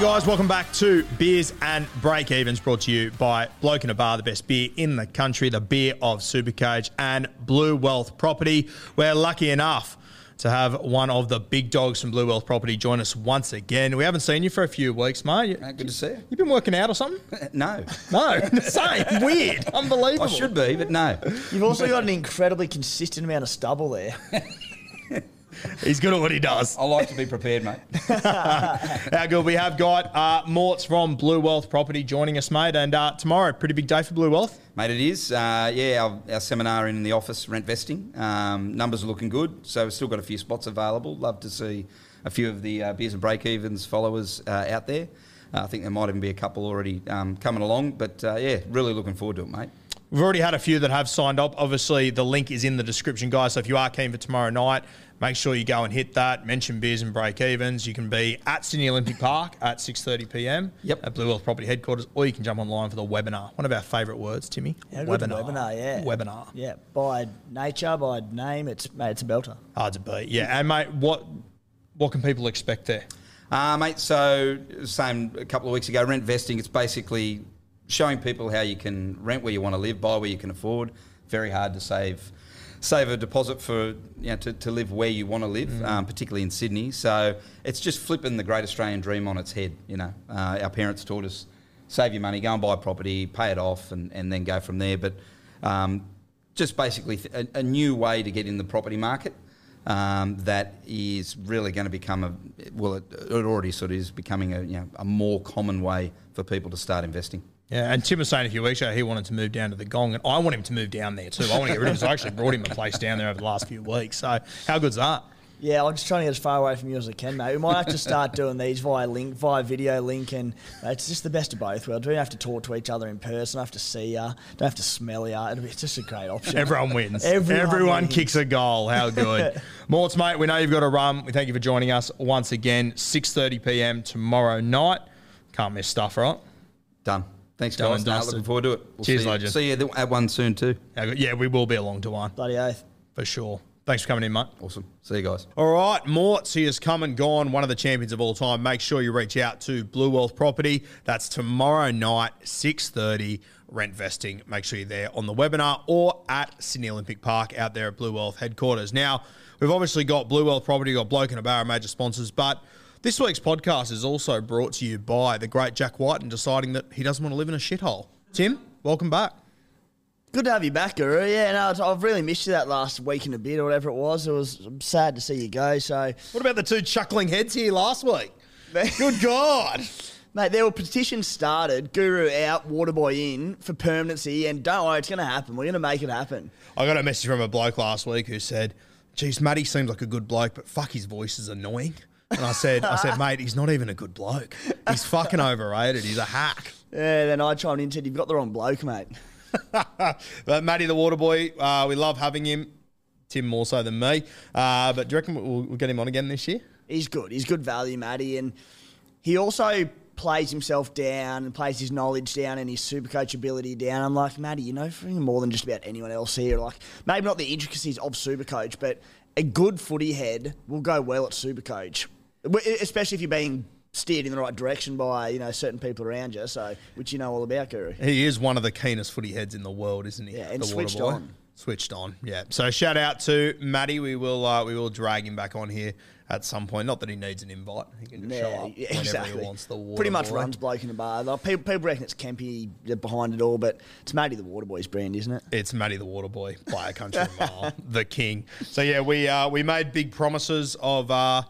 Miracle. G'day, guys. Welcome back to Beers and Breakevens, brought to you by Bloke in a Bar, the best beer in the country, the beer of Supercoach and Blue Wealth Property. We're lucky enough to have one of the big dogs from Blue Wealth Property join us once again. We haven't seen you for a few weeks, mate. Uh, good to see you. You've been working out or something? No. No, same. Weird. Unbelievable. I should be, but no. You've also got an incredibly consistent amount of stubble there. He's good at what he does. I like to be prepared, mate. How good. We have got uh, Morts from Blue Wealth Property joining us, mate. And uh, tomorrow, pretty big day for Blue Wealth. Mate, it is. Uh, yeah, our, our seminar in the office, rent vesting. Um, numbers are looking good, so we've still got a few spots available. Love to see a few of the uh, Beers and Breakevens followers uh, out there. Uh, I think there might even be a couple already um, coming along, but uh, yeah, really looking forward to it, mate. We've already had a few that have signed up. Obviously, the link is in the description, guys. So if you are keen for tomorrow night, make sure you go and hit that. Mention beers and break evens. You can be at Sydney Olympic Park at 6:30 p.m. Yep. At Blue Wealth Property Headquarters, or you can jump online for the webinar. One of our favourite words, Timmy. Yeah, good webinar, yeah. Webinar. Yeah, by nature, by name, it's mate, it's a belter. Hard to beat. Yeah. And mate, what what can people expect there? Uh, mate, so same a couple of weeks ago, rent vesting. It's basically showing people how you can rent where you want to live, buy where you can afford. Very hard to save save a deposit for you know, to, to live where you want to live, um, particularly in Sydney. So it's just flipping the great Australian dream on its head. You know, uh, our parents taught us save your money, go and buy property, pay it off, and, and then go from there. But um, just basically th- a, a new way to get in the property market um, that is really going to become a well, it, it already sort of is becoming a you know a more common way for people to start investing. Yeah, and Tim was saying a few weeks ago he wanted to move down to the Gong, and I want him to move down there too. I want to get rid of him. So I actually brought him a place down there over the last few weeks. So how good's that? Yeah, I'm just trying to get as far away from you as I can, mate. We might have to start doing these via link, via video link, and it's just the best of both worlds. We don't have to talk to each other in person. Don't have to see ya. Don't have to smell ya. It'll be it's just a great option. Everyone wins. Everyone Everyone, wins. kicks a goal. How good. Morts, mate, we know you've got a run. We thank you for joining us once again. 6.30 p.m. tomorrow night. Can't miss stuff, right? Done. Thanks, Done guys. and Nah, dusted. looking forward to it. We'll Cheers, see you, legend. See you at one soon too. Yeah, we will be along to one, Bloody oath. for sure. Thanks for coming in, mate. Awesome. See you guys. All right, Morts, he has come and gone, one of the champions of all time. Make sure you reach out to Blue Wealth Property. That's tomorrow night, 6.30, rent vesting. Make sure you're there on the webinar or at Sydney Olympic Park out there at Blue Wealth headquarters. Now, we've obviously got Blue Wealth Property, got Bloke and a Bar, major sponsors, but this week's podcast is also brought to you by the great Jack White and deciding that he doesn't want to live in a shithole. Tim, welcome back. Good to have you back, Guru. Yeah, no, I've really missed you that last week and a bit or whatever it was. It was I'm sad to see you go. So, What about the two chuckling heads here last week? Good God. mate, there were petitions started. Guru out, Waterboy in for permanency, and don't worry, it's going to happen. We're going to make it happen. I got a message from a bloke last week who said, "Geez, Matty seems like a good bloke, but fuck, his voice is annoying." And I said, "I said, mate, he's not even a good bloke. He's fucking overrated. He's a hack." Yeah, then I chimed in and said, You've got the wrong bloke, mate. but Matty the Water Boy, uh, we love having him. Tim more so than me. Uh, but do you reckon we'll, we'll get him on again this year? He's good. He's good value, Matty, and he also plays himself down and plays his knowledge down and his super coach ability down. I'm like, Matty, you know more than just about anyone else here. Like, maybe not the intricacies of super coach, but a good footy head will go well at super coach, especially if you're being steered in the right direction by you know certain people around you. So, which you know all about, Guru. He is one of the keenest footy heads in the world, isn't he? Yeah, and The switched Waterboy. on. Switched on, yeah. So shout out to Matty. We will uh, we will drag him back on here at some point. Not that he needs an invite. He can just show Yeah, up yeah, whenever exactly. he wants. The water Pretty much boy. runs bloke in a bar. Like, people, people reckon it's Kempy behind it all, but it's Matty the Waterboy's brand, isn't it? It's Matty the Water Boy by a country mile, the king. So yeah, we uh, we made big promises of uh,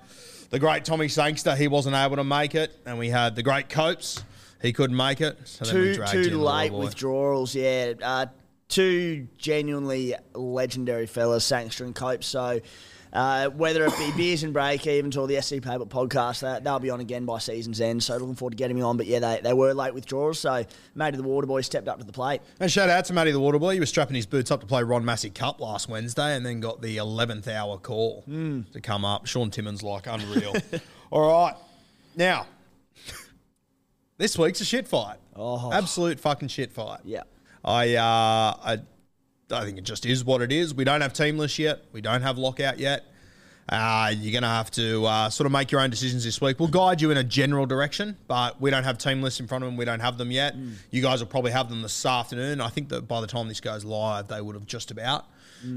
the great Tommy Sangster. He wasn't able to make it, and we had the great Copes. He couldn't make it. So then we Two dragged in late withdrawals, yeah. Uh, two genuinely legendary fellas, Sangster and Cope. So uh, whether it be beers and break evens or the SC Playbook podcast, that, they'll be on again by season's end. So looking forward to getting me on. But yeah, they, they were late withdrawals. So Matty the Waterboy stepped up to the plate. And shout out to Matty the Waterboy. He was strapping his boots up to play Ron Massey Cup last Wednesday and then got the 11th hour call Hmm. to come up. Sean Timmins like unreal. All right. Now, this week's a shit fight. Oh. Absolute fucking shit fight. Yeah. I, uh, I, I think it just is what it is. We don't have team list yet. We don't have lockout yet. Uh, you're going to have to uh, sort of make your own decisions this week. We'll guide you in a general direction, but we don't have team lists in front of them. We don't have them yet. You guys will probably have them this afternoon. I think that by the time this goes live, they would have just about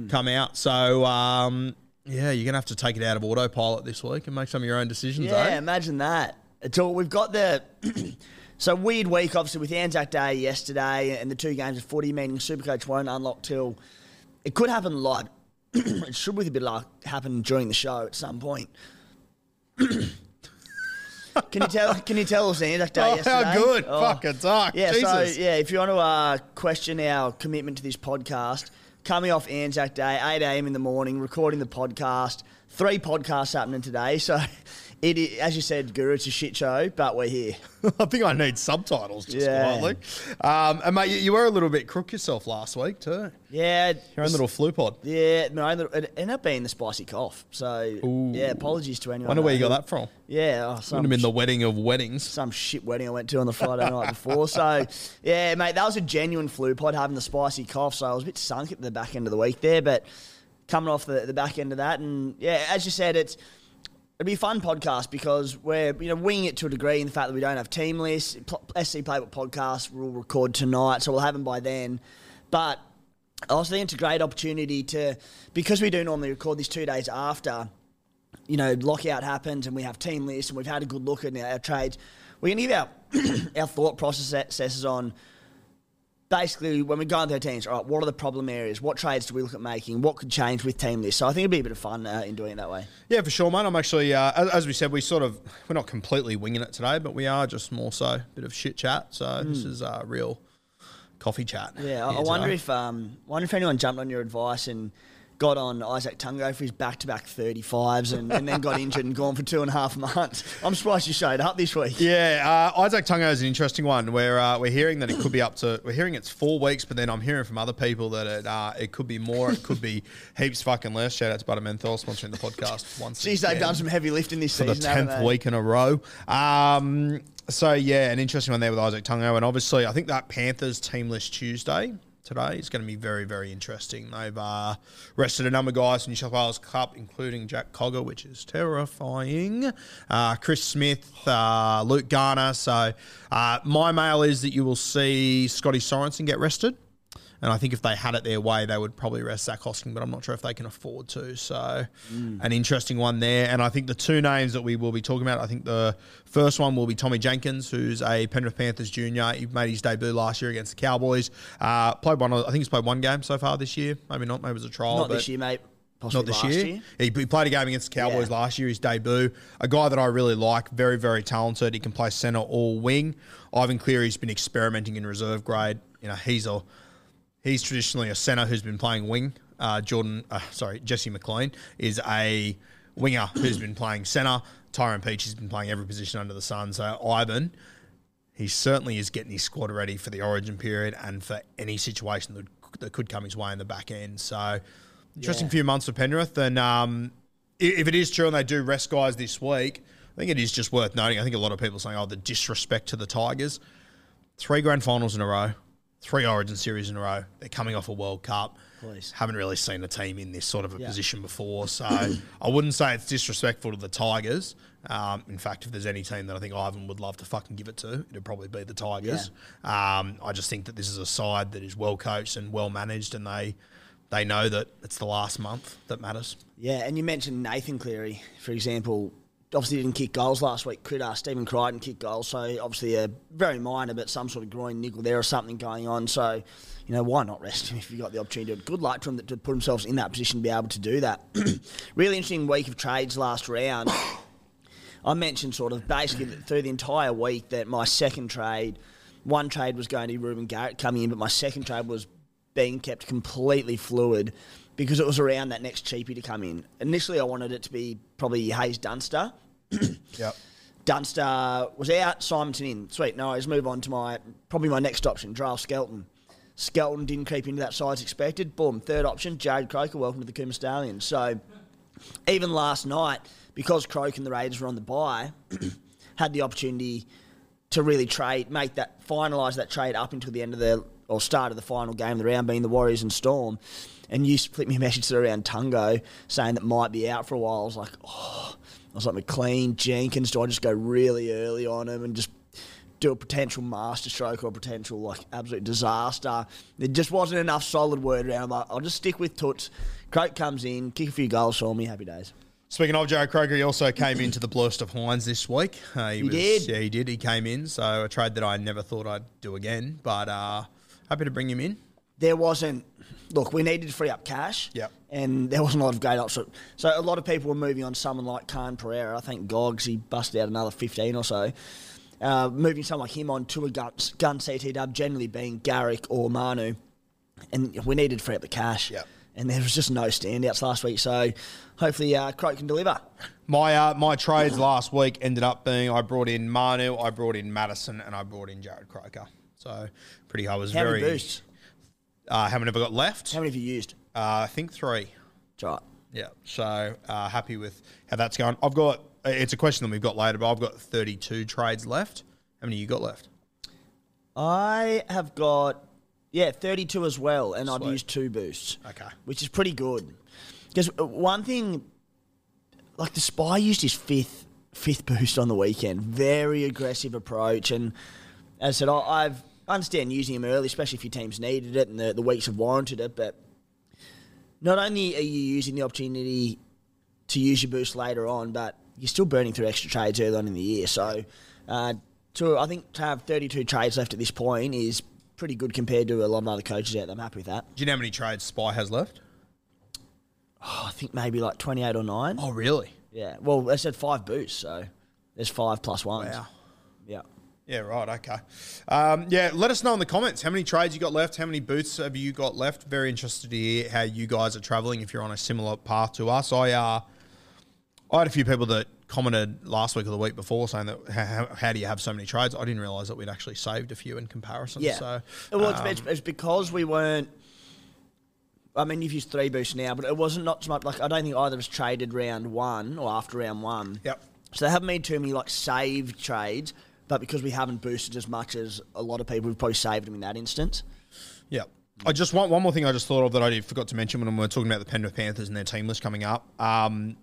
come out. So, um, yeah, you're going to have to take it out of autopilot this week and make some of your own decisions. Yeah, eh? imagine that. It's all, we've got the. So, weird week, obviously, with Anzac Day yesterday and the two games of footy, meaning Supercoach won't unlock till. It could happen live. it should, with a bit of luck, happen during the show at some point. can you tell? Can you tell us Anzac Day Oh, yesterday? how good. Oh. Fucking dark. Yeah, Jesus. so yeah, if you want to uh, question our commitment to this podcast, coming off Anzac Day, 8 a.m. in the morning, recording the podcast, three podcasts happening today. So it, i- as you said, Guru, it's a shit show, but we're here. I think I need subtitles just Yeah. quietly. Um, and mate, you, you were a little bit crook yourself last week too. Yeah, Your own little flu pod. yeah, no, it ended up being the spicy cough. So yeah, apologies to anyone. I wonder where you got that from. Yeah, oh, Would some have been the wedding of weddings. some shit wedding I went to on the Friday night before. So, yeah, mate, that was a genuine flu pod having the spicy cough. So I was a bit sunk at the back end of the week there, but coming off the, the back end of that, and yeah, as you said, it's it'll be a fun podcast because we're you know winging it to a degree in the fact that we don't have team lists. SC Playbook podcast we'll record tonight, so we'll have them by then. But I also think it's a great opportunity to because we do normally record these two days after you know, lockout happens and we have team lists and we've had a good look at our, our trades, we're going to give our, our thought processes on basically when we go into our teams, all right, what are the problem areas? What trades do we look at making? What could change with team lists? So I think it'd be a bit of fun uh, in doing it that way. Yeah, for sure, mate. I'm actually, uh, as, as we said, we sort of we're not completely winging it today, but we are just more so a bit of shit chat. So this is uh, real coffee chat. Yeah, I, I wonder if um, wonder if anyone jumped on your advice and got on Isaac Tungo for his back-to-back 35s and, and then got injured and gone for two and a half months. I'm surprised you showed up this week. Yeah, uh, Isaac Tungo is an interesting one. Where uh, we're hearing that it could be up to we're hearing it's four weeks, but then I'm hearing from other people that it uh, it could be more. It could be heaps fucking less. Shout out to Butter Menthol sponsoring the podcast once. Jeez, they've done some heavy lifting this for the season. haven't tenth week in a row. Um, so yeah, an interesting one there with Isaac Tungo, and obviously I think that Panthers team list Tuesday today is going to be very very interesting. They've uh, rested a number of guys in New South Wales Cup, including Jack Cogger, which is terrifying. Uh, Chris Smith, uh, Luke Garner. So uh, my mail is that you will see Scotty Sorensen get rested. And I think if they had it their way, they would probably rest Zach Hosking, but I'm not sure if they can afford to. So, an interesting one there. And I think the two names that we will be talking about, I think the first one will be Tommy Jenkins, who's a Penrith Panthers junior. He made his debut last year against the Cowboys. Uh, played one, I think he's played one game so far this year. Maybe not, maybe it was a trial. Not this year, mate. Possibly not this last year. He, he played a game against the Cowboys Yeah. last year, his debut. A guy that I really like, very, very talented. He can play centre or wing. Ivan Cleary's been experimenting in reserve grade. You know, he's a he's traditionally a centre who's been playing wing. Uh, Jordan, uh, sorry, Jesse McLean is a winger who's been playing centre. Tyrone Peachey has been playing every position under the sun. So Ivan, he certainly is getting his squad ready for the Origin period and for any situation that, that could come his way in the back end. So Interesting Yeah. few months for Penrith. And um, if it is true and they do rest guys this week, I think it is just worth noting. I think a lot of people are saying, oh, the disrespect to the Tigers. Three grand finals in a row, three Origin series in a row. They're coming off a World Cup. Please. Haven't really seen a team in this sort of a Yeah. position before. So I wouldn't say it's disrespectful to the Tigers. Um, in fact, if there's any team that I think Ivan would love to fucking give it to, it'd probably be the Tigers. Um, I just think that this is a side that is well coached and well managed, and they they know that it's the last month that matters. Yeah, and you mentioned Nathan Cleary, for example. Obviously didn't kick goals last week. Critter, Stephen Crichton kicked goals, so obviously a very minor, but some sort of groin niggle there or something going on. So, you know, why not rest him if you got the opportunity? Good luck to them to put themselves in that position to be able to do that. really interesting week of trades last round. I mentioned sort of basically through the entire week that my second trade, one trade was going to be Ruben Garrick coming in, but my second trade was being kept completely fluid because it was around that next cheapie to come in. Initially, I wanted it to be probably Hayes Dunster. Yep. Dunster was out, Simonton in. Sweet, no, worries. move on to my probably my next option, draft Skelton. Skelton didn't creep into that side as expected. Boom, third option, Jared Croker, welcome to the Cooma Stallions. So even last night, because Croker and the Raiders were on the bye, had the opportunity to really trade, make that, finalise that trade up until the end of the, or start of the final game of the round, being the Warriors and Storm. And you split me a message around Tungo saying that might be out for a while. I was like, oh, I was like, McLean, Jenkins, do I just go really early on him and just do a potential masterstroke or a potential like absolute disaster? There just wasn't enough solid word around. Like, I'll just stick with Toots. Croak comes in, kick a few goals for me, happy days. Speaking of Joe Croker, he also came into the bluest of Hines this week. Uh, he, He was, did. Yeah, he did. He came in, so a trade that I never thought I'd do again, but uh, happy to bring him in. There wasn't. Look, we needed to free up cash. Yep. And there wasn't a lot of great options. So a lot of people were moving on someone like Khan Pereira. I think Gogs, he busted out another 15 or so. Uh, moving someone like him on to a gun, gun CT dub, generally being Garrick or Manu. And we needed to free up the cash. Yep. And there was just no standouts last week. So hopefully uh, Croak can deliver. My uh, my trades last week ended up being I brought in Manu, I brought in Matterson, and I brought in Jarrod Croker. So pretty, I was How very. Uh, how many have I got left? How many have you used? Uh, I think three. That's right. Yeah. So uh, happy with how that's going. I've got. It's a question that we've got later, but I've got 32 trades left. How many you got left? I have got, yeah, 32 as well. And I've Sweet. used two boosts. Okay. which is pretty good. Because one thing, like the spy used his fifth fifth boost on the weekend, very aggressive approach, and as I said, I, I've I understand using him early, especially if your team's needed it and the, the weeks have warranted it. But not only are you using the opportunity to use your boost later on, but you're still burning through extra trades early on in the year. So, uh, to I think to have 32 trades left at this point is pretty good compared to a lot of other coaches out there. I'm happy with that. Do you know how many trades Spy has left? I think maybe like 28 or 9. Oh, really? Yeah. Well, they said five boosts, so there's five plus ones. Wow. Yeah. Right. Okay. Um, yeah, let us know in the comments how many trades you got left, how many boots have you got left. Very interested to hear how you guys are traveling if you're on a similar path to us. I uh, I had a few people that commented last week or the week before saying that how, how do you have so many trades? I didn't realise that we'd actually saved a few in comparison. Yeah. So well, it's, um, it's, it's because we weren't. I mean, you've used three boosts now, but it wasn't not so much like I don't think either of us traded round one or after round one. Yep. So they haven't made too many like saved trades, but because we haven't boosted as much as a lot of people, we've probably saved them in that instance. Yeah. I just want one more thing I just thought of that I forgot to mention when we were talking about the Penrith Panthers and their team list coming up. Um,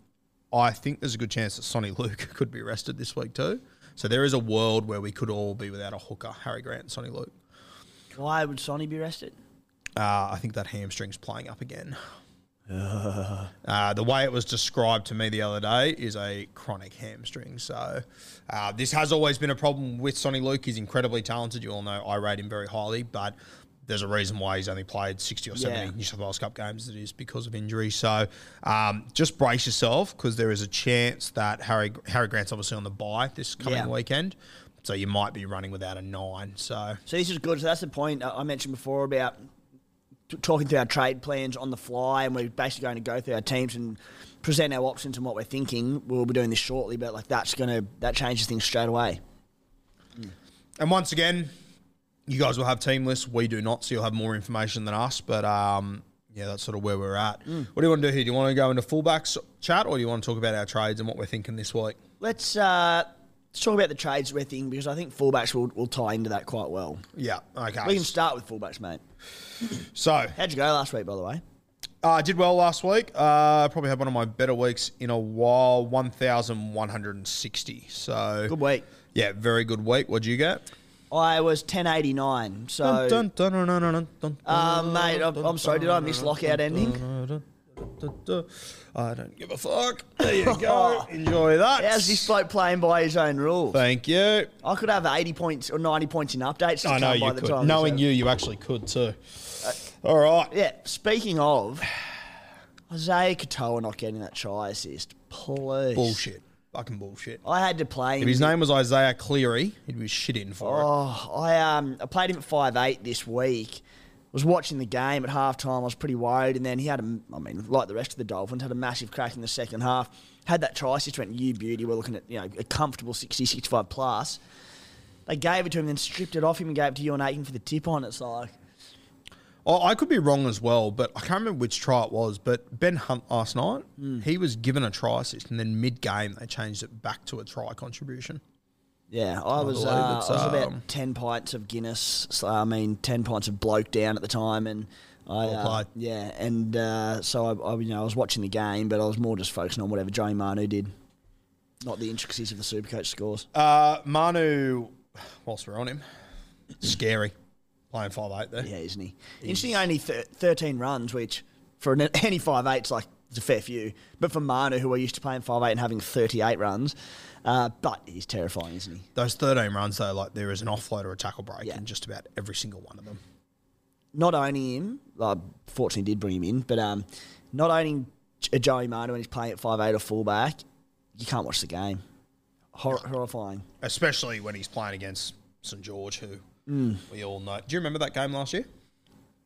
I think there's a good chance that Sonny Luke could be rested this week too. So there is a world where we could all be without a hooker, Harry Grant and Sonny Luke. Why would Sonny be rested? Uh, I think that hamstring's playing up again. Uh, the way it was described to me the other day is a chronic hamstring. So, uh, this has always been a problem with Sonny Luke. He's incredibly talented. You all know I rate him very highly, but there's a reason why he's only played 60 or 70 Yeah. New South Wales Cup games. It is because of injury. So, um, just brace yourself because there is a chance that Harry Harry Grant's obviously on the bye this coming Yeah. weekend. So, you might be running without a nine. So, So this is good. So that's the point I mentioned before about talking through our trade plans on the fly, and we're basically going to go through our teams and present our options and what we're thinking. We'll be doing this shortly, but like that's gonna that changes things straight away. And once again, you guys will have team lists. We do not, so you'll have more information than us. But um, yeah, that's sort of where we're at. Mm. What do you want to do here? Do you want to go into fullbacks chat, or do you want to talk about our trades and what we're thinking this week? Let's uh, let's talk about the trades we're thinking because I think fullbacks will, will tie into that quite well. Yeah, okay. We can start with fullbacks, mate. so, How'd you go last week, by the way? uh, I did well last week. Uh, probably had one of my better weeks in a while. One thousand one hundred and sixty. So Good week. Yeah, very good week. What'd you get? I was 1089, so... Dun, dun, dun, dun, dun, dun, dun, Uh, dun, mate, I'm, I'm sorry, did I miss lockout ending? I don't give a fuck. There you go. Enjoy that. How's this bloke playing by his own rules? Thank you. I could have 80 points or 90 points in updates. I know you the could. time Knowing you, you actually could too. All right. Yeah, speaking of, Isaiya Katoa not getting that try assist, please. Bullshit. Fucking bullshit. I had to play him. If his name was Isaiah Cleary, he'd be shit in for it. Oh, I um I played him at five eight this week. Was watching the game at half time. I was pretty worried, and then he had a, I mean, like the rest of the Dolphins, had a massive crack in the second half. Had that try assist, went you beauty. We're looking at you know a comfortable 60, 65 plus. They gave it to him, then stripped it off him and gave it to Euan Aitken for the tip on. It. It's like Oh, I could be wrong as well, but I can't remember which try it was. But Ben Hunt last night, Hmm. he was given a try assist, and then mid game they changed it back to a try contribution. Yeah, I was, uh, I was um, about ten pints of Guinness. So, I mean, ten pints of bloke down at the time, and I, uh, yeah, and uh, so I, I, you know, I was watching the game, but I was more just focusing on whatever Joey Manu did, not the intricacies of the Supercoach scores. Uh, Manu, whilst we're on him, scary playing five eight there. Yeah, isn't he? Interesting, only th- thirteen runs, which for an, any five eight's like it's a fair few, but for Manu, who are used to playing five eight and having thirty eight runs, uh, but he's terrifying, isn't he? Those thirteen runs though, like there is an offload or a tackle break Yeah. in just about every single one of them. not owning him, uh, fortunately did bring him in, but um, not owning J- Joey Manu when he's playing at five eight or fullback, you can't watch the game. Hor- horrifying. Especially when he's playing against St George, who Mm. we all know. Do you remember that game last year?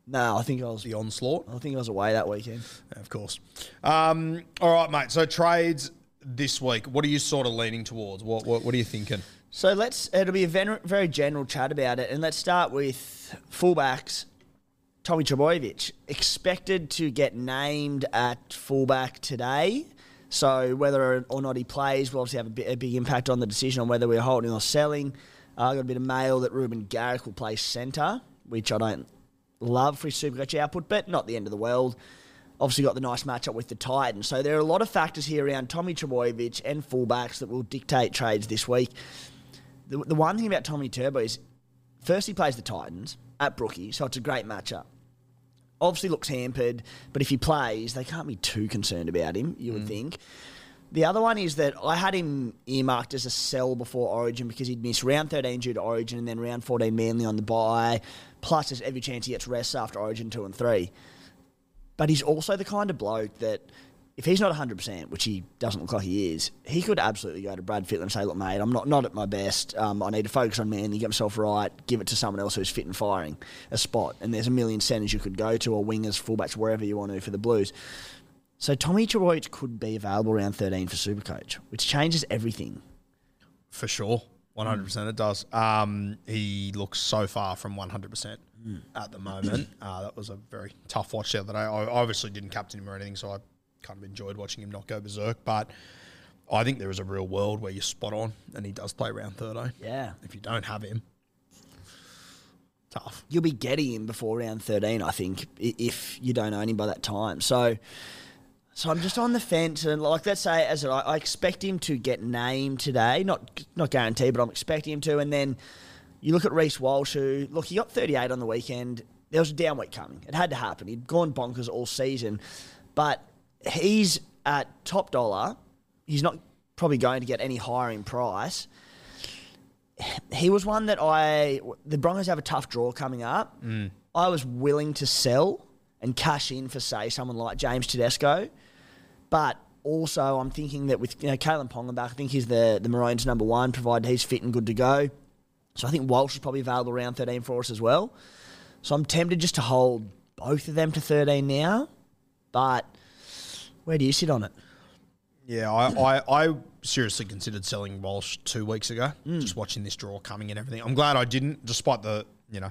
No, I think I was. The onslaught. I think I was away that weekend. Of course. Um, all right, mate. So trades this week. What are you sort of leaning towards? What What, what are you thinking? So let's. It'll be a ven- very general chat about it, and let's start with fullbacks. Tommy Trbojevic expected to get named at fullback today. So whether or not he plays will obviously have a, bit, a big impact on the decision on whether we're holding or selling. Uh, I got a bit of mail that Ruben Garrick will play centre, which I don't love for his Supercoach output, but not the end of the world. Obviously got the nice matchup with the Titans. So there are a lot of factors here around Tommy Trbojevic and fullbacks that will dictate trades this week. The, the one thing about Tommy Turbo is first he plays the Titans at Brookie, so it's a great matchup. Obviously looks hampered, but if he plays, they can't be too concerned about him, you would mm. think. The other one is that I had him earmarked as a sell before Origin because he'd missed round 13 due to Origin and then round 14 Manly on the bye. Plus, there's every chance he gets rest after Origin 2 and 3. But he's also the kind of bloke that if he's not 100%, which he doesn't look like he is, he could absolutely go to Brad Fittler and say, look, mate, I'm not, not at my best. Um, I need to focus on Manly, get myself right, give it to someone else who's fit and firing a spot. And there's a million centres you could go to or wingers, fullbacks, wherever you want to for the Blues. So Tommy Trbojevic could be available around 13 for Supercoach, which changes everything. For sure. 100% it does. Um, he looks so far from 100% Hmm. at the moment. Uh, that was a very tough watch the other day. I obviously didn't captain him or anything, so I kind of enjoyed watching him not go berserk. But I think there is a real world where you're spot on and he does play round 13. Yeah. If you don't have him, tough. You'll be getting him before round 13, I think, if you don't own him by that time. So so I'm just on the fence, and like let's say, as I, I expect him to get named today, not not guaranteed, but I'm expecting him to. And then you look at Reece Walsh, who look he got 38 on the weekend. There was a down week coming; it had to happen. He'd gone bonkers all season, but he's at top dollar. He's not probably going to get any higher in price. He was one that I the Broncos have a tough draw coming up. Mm. I was willing to sell and cash in for say someone like James Tedesco. But also, I'm thinking that with you know Kalyn Ponga back, I think he's the the Maroons' number one, provided he's fit and good to go. So I think Walsh is probably available around 13 for us as well. So I'm tempted just to hold both of them to 13 now. But where do you sit on it? Yeah, I, I, I seriously considered selling Walsh two weeks ago, Mm. just watching this draw coming and everything. I'm glad I didn't, despite the you know,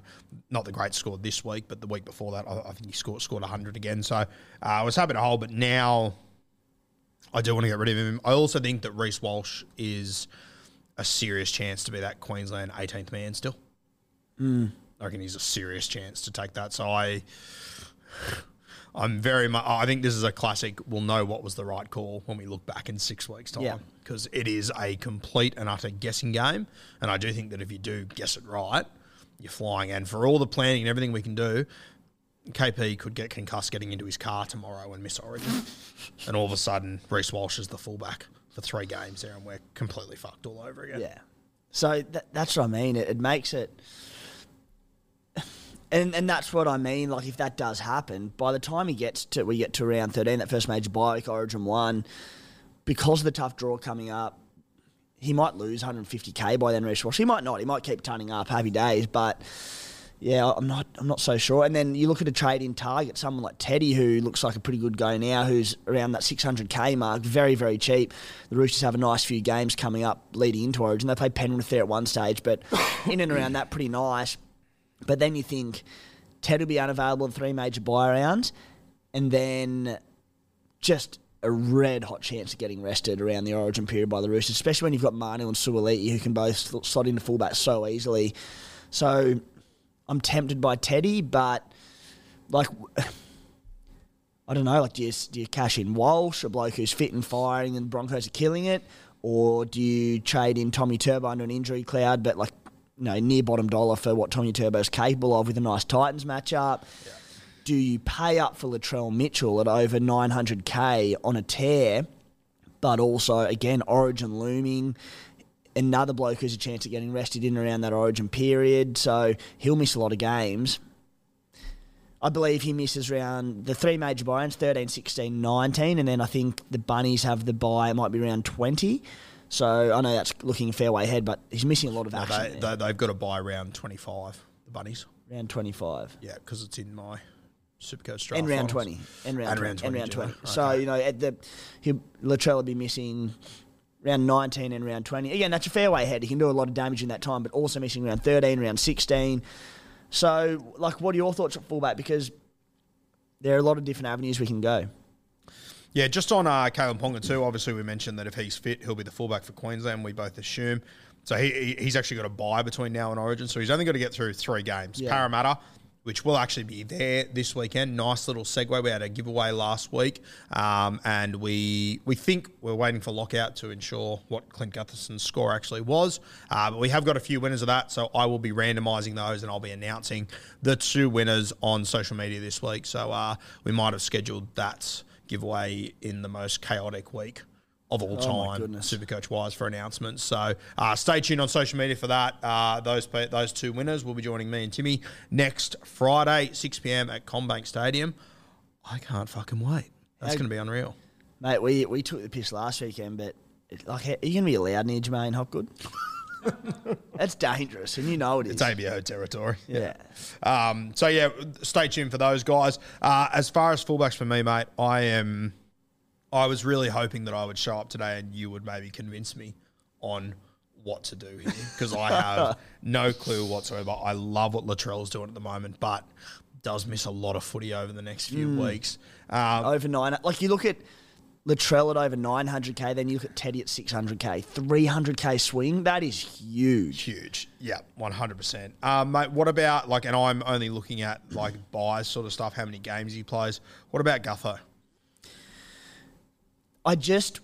not the great score this week, but the week before that, I, I think he scored scored 100 again. So uh, I was happy to hold, but now I do want to get rid of him. I also think that Reece Walsh is a serious chance to be that Queensland 18th man still. Hmm. I reckon he's a serious chance to take that. So I, I'm very much. I think this is a classic. We'll know what was the right call when we look back in six weeks' time because it is a complete and utter guessing game. And I do think that if you do guess it right, you're flying. And for all the planning and everything we can do, KP could get concussed getting into his car tomorrow and miss Origin. and all of a sudden, Reece Walsh is the fullback for three games there, and we're completely fucked all over again. Yeah. So that, that's what I mean. It, it makes it. And, and that's what I mean. Like if that does happen, by the time he gets to we get to round thirteen, that first major bye week, Origin one, because of the tough draw coming up, he might lose 150k by then. Reece Walsh. He might not. He might keep turning up. Happy days, but yeah, I'm not. I'm not so sure. And then you look at a trade in target, someone like Teddy, who looks like a pretty good guy now, who's around that 600k mark, very very cheap. The Roosters have a nice few games coming up leading into Origin. They play Penrith there at one stage, but in and around that, pretty nice. But then you think Ted will be unavailable in three major buy rounds, and then just a red hot chance of getting rested around the origin period by the Roosters, especially when you've got Manu and Suaalii who can both sl- slot into fullback so easily. So I'm tempted by Teddy, but like. I don't know, like, do you, do you cash in Walsh, a bloke who's fit and firing and the Broncos are killing it? Or do you trade in Tommy Turbo under an injury cloud, but like, you know, near bottom dollar for what Tommy Turbo's capable of with a nice Titans matchup? Do you pay up for Latrell Mitchell at over 900k on a tear, but also, again, Origin looming? Another bloke who's a chance of getting rested in around that Origin period, so he'll miss a lot of games. I believe he misses round the three major buy-ins, 13, 16, 19, and then I think the Bunnies have the buy, it might be around 20. So I know that's looking a fair way ahead, but he's missing a lot of No, action they, there. they, they've got to buy round 25, the Bunnies. round 25. Yeah, because it's in my Supercoach draft. And round finals. 20. And round And 20. round And round 20. they? So, Okay. you know, at the he, Latrell will be missing round 19 and round 20. Again, that's a fair way ahead. He can do a lot of damage in that time, but also missing round 13, round 16. So, like, what are your thoughts at fullback? Because there are a lot of different avenues we can go. Yeah, just on uh, Kalyn Ponga too. Obviously, we mentioned that if he's fit, he'll be the fullback for Queensland. We both assume. So he, he he's actually got a buy between now and Origin. So he's only got to get through three games. Yeah. Parramatta, which will actually be there this weekend. Nice little segue. We had a giveaway last week, um, and we we think we're waiting for lockout to ensure what Clint Gutherson's score actually was. Uh, but we have got a few winners of that, so I will be randomising those, and I'll be announcing the two winners on social media this week. So uh, we might have scheduled that giveaway in the most chaotic week of all Oh time. Supercoach wise, for announcements. So uh, stay tuned on social media for that. Uh, those those two winners will be joining me and Timmy next Friday, 6 p.m. at CommBank Stadium. I can't fucking wait. That's How- going to be unreal. Mate, we, we took the piss last weekend, but it, like, are you going to be allowed near J'maine Hopgood? That's dangerous, and you know it is. It's ABO territory. yeah. Um, so yeah, stay tuned for those guys. Uh, as far as fullbacks for me, mate, I am. I was really hoping that I would show up today and you would maybe convince me on what to do here because I have no clue whatsoever. I love what Latrell's doing at the moment, but does miss a lot of footy over the next few Hmm. weeks. Um, over nine. Like you look at Latrell at over 900k, then you look at Teddy at 600k, 300k swing. That is huge. Huge. Yeah, 100%. Um, mate, what about, like, and I'm only looking at, like, buys sort of stuff, how many games he plays. What about Gutho? I just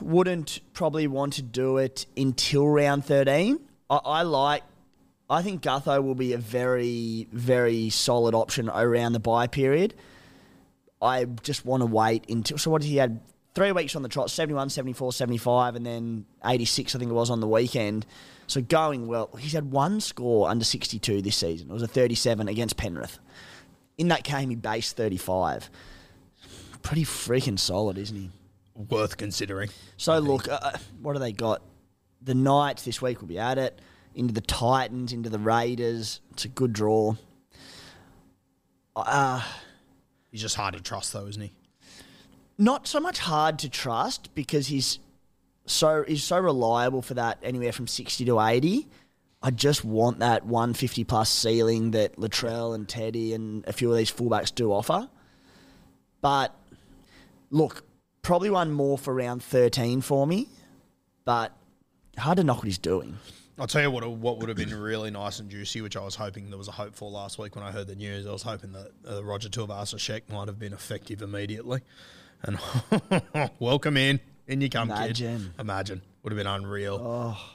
wouldn't probably want to do it until round 13. I, I like. I think Gutho will be a very, very solid option around the buy period. I just want to wait until. So, what he had? Three weeks on the trot 71, 74, 75, and then 86, I think it was, on the weekend. So, going well. He's had one score under 62 this season. It was a 37 against Penrith. In that game, he based 35. Pretty freaking solid, isn't he? Worth considering. So look, uh, uh, what do they got? The Knights this week will be at it. Into the Titans, into the Raiders. It's a good draw. Uh, He's just hard to trust, though, isn't he? not so much hard to trust because he's so he's so reliable for that anywhere from sixty to eighty. I just want that 150 plus ceiling that Latrell and Teddy and a few of these fullbacks do offer. But look, probably one more for round 13 for me, but hard to knock what he's doing. I'll tell you what what would have been really nice and juicy, which I was hoping there was a hope for last week when I heard the news. I was hoping that uh, Roger Tuivasa-Sheck might have been effective immediately. And welcome in. In you come, Imagine. kid. Imagine. Would have been unreal. Oh.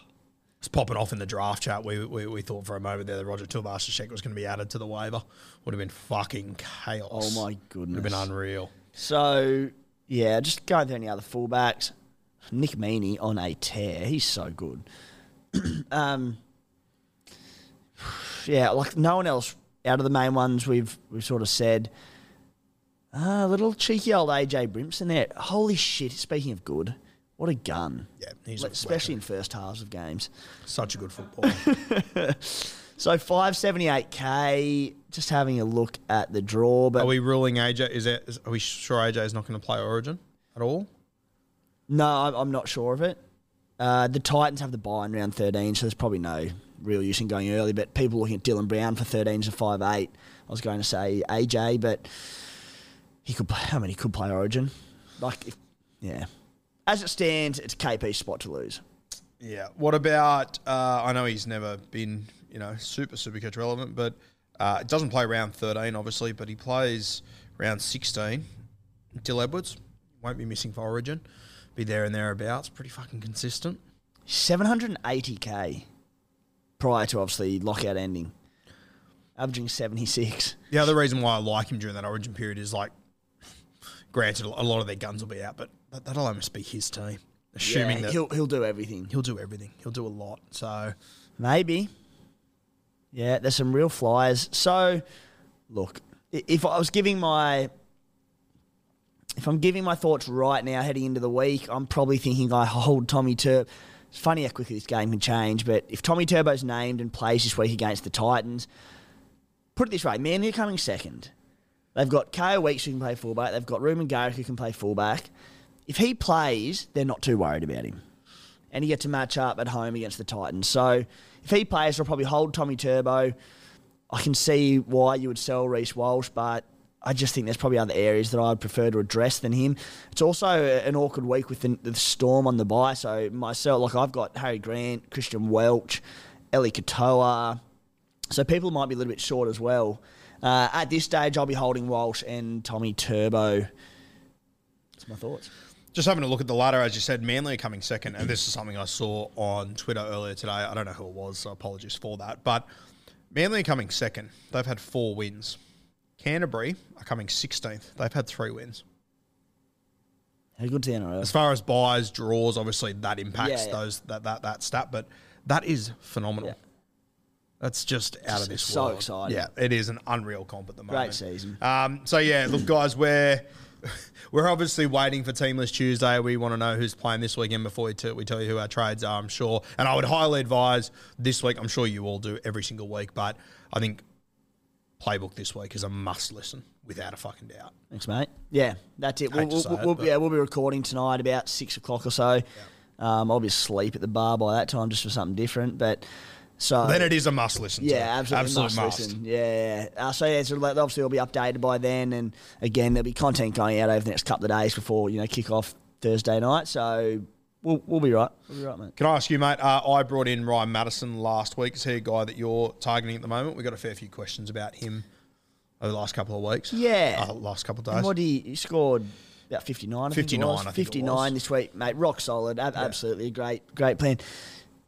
It's popping off in the draft chat. We, we, we thought for a moment there that Roger Tuivasa-Sheck was going to be added to the waiver. Would have been fucking chaos. Oh my goodness. Would have been unreal. So, yeah, just going through any other fullbacks. Nick Meaney on a tear. He's so good. um, yeah, like no one else out of the main ones we've we've sort of said. Ah, little cheeky old AJ Brimson there. Holy shit! Speaking of good, what a gun! Yeah, he's a especially in first halves of games. Such a good footballer. So five seventy eight k. Just having a look at the draw, but are we ruling AJ? Is that? Is, are we sure AJ is not going to play Origin at all? No, I'm, I'm not sure of it. Uh, the Titans have the buy in round 13, so there's probably no real use in going early. But people looking at Dylan Brown for 13 to 5 8. I was going to say AJ, but he could play. I mean, he could play Origin. Like, if, yeah. As it stands, it's KP's spot to lose. Yeah. What about? Uh, I know he's never been, you know, super super coach relevant, but uh, it doesn't play round thirteen, obviously, but he plays round sixteen. Dill Edwards won't be missing for Origin, be there and thereabouts. Pretty fucking consistent. 780k prior to obviously lockout ending, averaging 76. The other reason why I like him during that Origin period is like, granted, a lot of their guns will be out, but that, that'll almost be his team, assuming Yeah, that he'll, he'll do everything. he'll do everything. He'll do a lot. So Maybe. Yeah, there's some real flyers. So, look, if I was giving my, if I'm giving my thoughts right now heading into the week, I'm probably thinking I hold oh, Tommy Turbo. It's funny how quickly this game can change, but if Tommy Turbo's named and plays this week against the Titans, put it this way, Manly are coming second. They've got Ko Weeks who can play fullback. They've got Ruben Garrick who can play fullback. If he plays, they're not too worried about him and he gets to match up at home against the Titans. So if he plays, they'll probably hold Tommy Turbo. I can see why you would sell Reece Walsh, but I just think there's probably other areas that I'd prefer to address than him. It's also an awkward week with the, the Storm on the buy. So myself, like I've got Harry Grant, Christian Welch, Eli Katoa. So people might be a little bit short as well. Uh, at this stage, I'll be holding Walsh and Tommy Turbo. That's my thoughts. Just having a look at the ladder, as you said, Manly are coming second, and this is something I saw on Twitter earlier today. I don't know who it was, so apologies for that. But Manly are coming second. They've had four wins. Canterbury are coming 16th. They've had three wins. How good's the NRL? As far as buys, draws, obviously that impacts Yeah, yeah. those that, that that stat, but that is phenomenal. Yeah. That's just out of this so world. So exciting. Yeah, it is an unreal comp at the moment. Great season. Um, so yeah, look, guys, we're we're obviously waiting for Team List Tuesday. We want to know who's playing this weekend before we, t- we tell you who our trades are. I'm sure, and I would highly advise this week. I'm sure you all do every single week, but I think playbook this week is a must listen without a fucking doubt. Thanks, mate. Yeah, that's it. We'll, we'll, it, we'll- but- yeah, we'll be recording tonight about six o'clock or so. Um, I'll be asleep at the bar by that time, just for something different. But so then it is a must listen. yeah, to. absolutely, absolute must, listen. Yeah, yeah. Uh, so yeah, so obviously it'll be updated by then, and again there'll be content going out over the next couple of days before you know kick off Thursday night. So we'll we'll be right. We'll be right, mate. Can I ask you, mate? Uh, I brought in Ryan Matterson last week. Is he a guy that you're targeting at the moment? We got a fair few questions about him over the last couple of weeks. Yeah. uh, last couple of And days. what he, he scored about 59, I think it 59, was. I think it 59 was. this week, mate. Rock solid. Ab- Absolutely a great, great plan.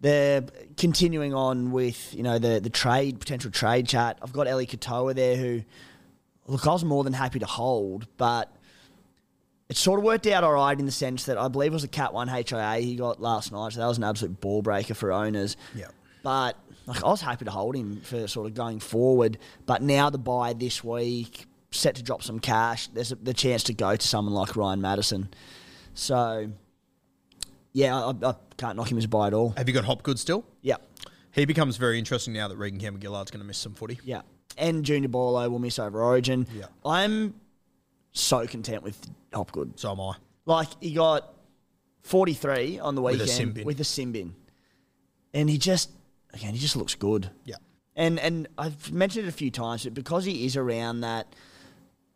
They're continuing on with, you know, the, the trade, potential trade chat. I've got Eli Katoa there who, look, I was more than happy to hold, but it sort of worked out all right in the sense that I believe it was a Cat 1 HIA he got last night, so that was an absolute ball breaker for owners. Yeah. But like I was happy to hold him for sort of going forward. But now the buy this week, set to drop some cash. There's a, the chance to go to someone like Ryan Matterson. So yeah, I, I can't knock him as a buy at all. Have you got Hopgood still? Yeah, He becomes very interesting now that Regan Campbell Gillard's going to miss some footy. yeah. And Junior Paulo will miss over Origin. Yeah. I'm so content with Hopgood. So am I. Like he got 43 on the With a weekend bin. with a bin. and he just again, he just looks good. Yeah. And and I've mentioned it a few times, but because he is around that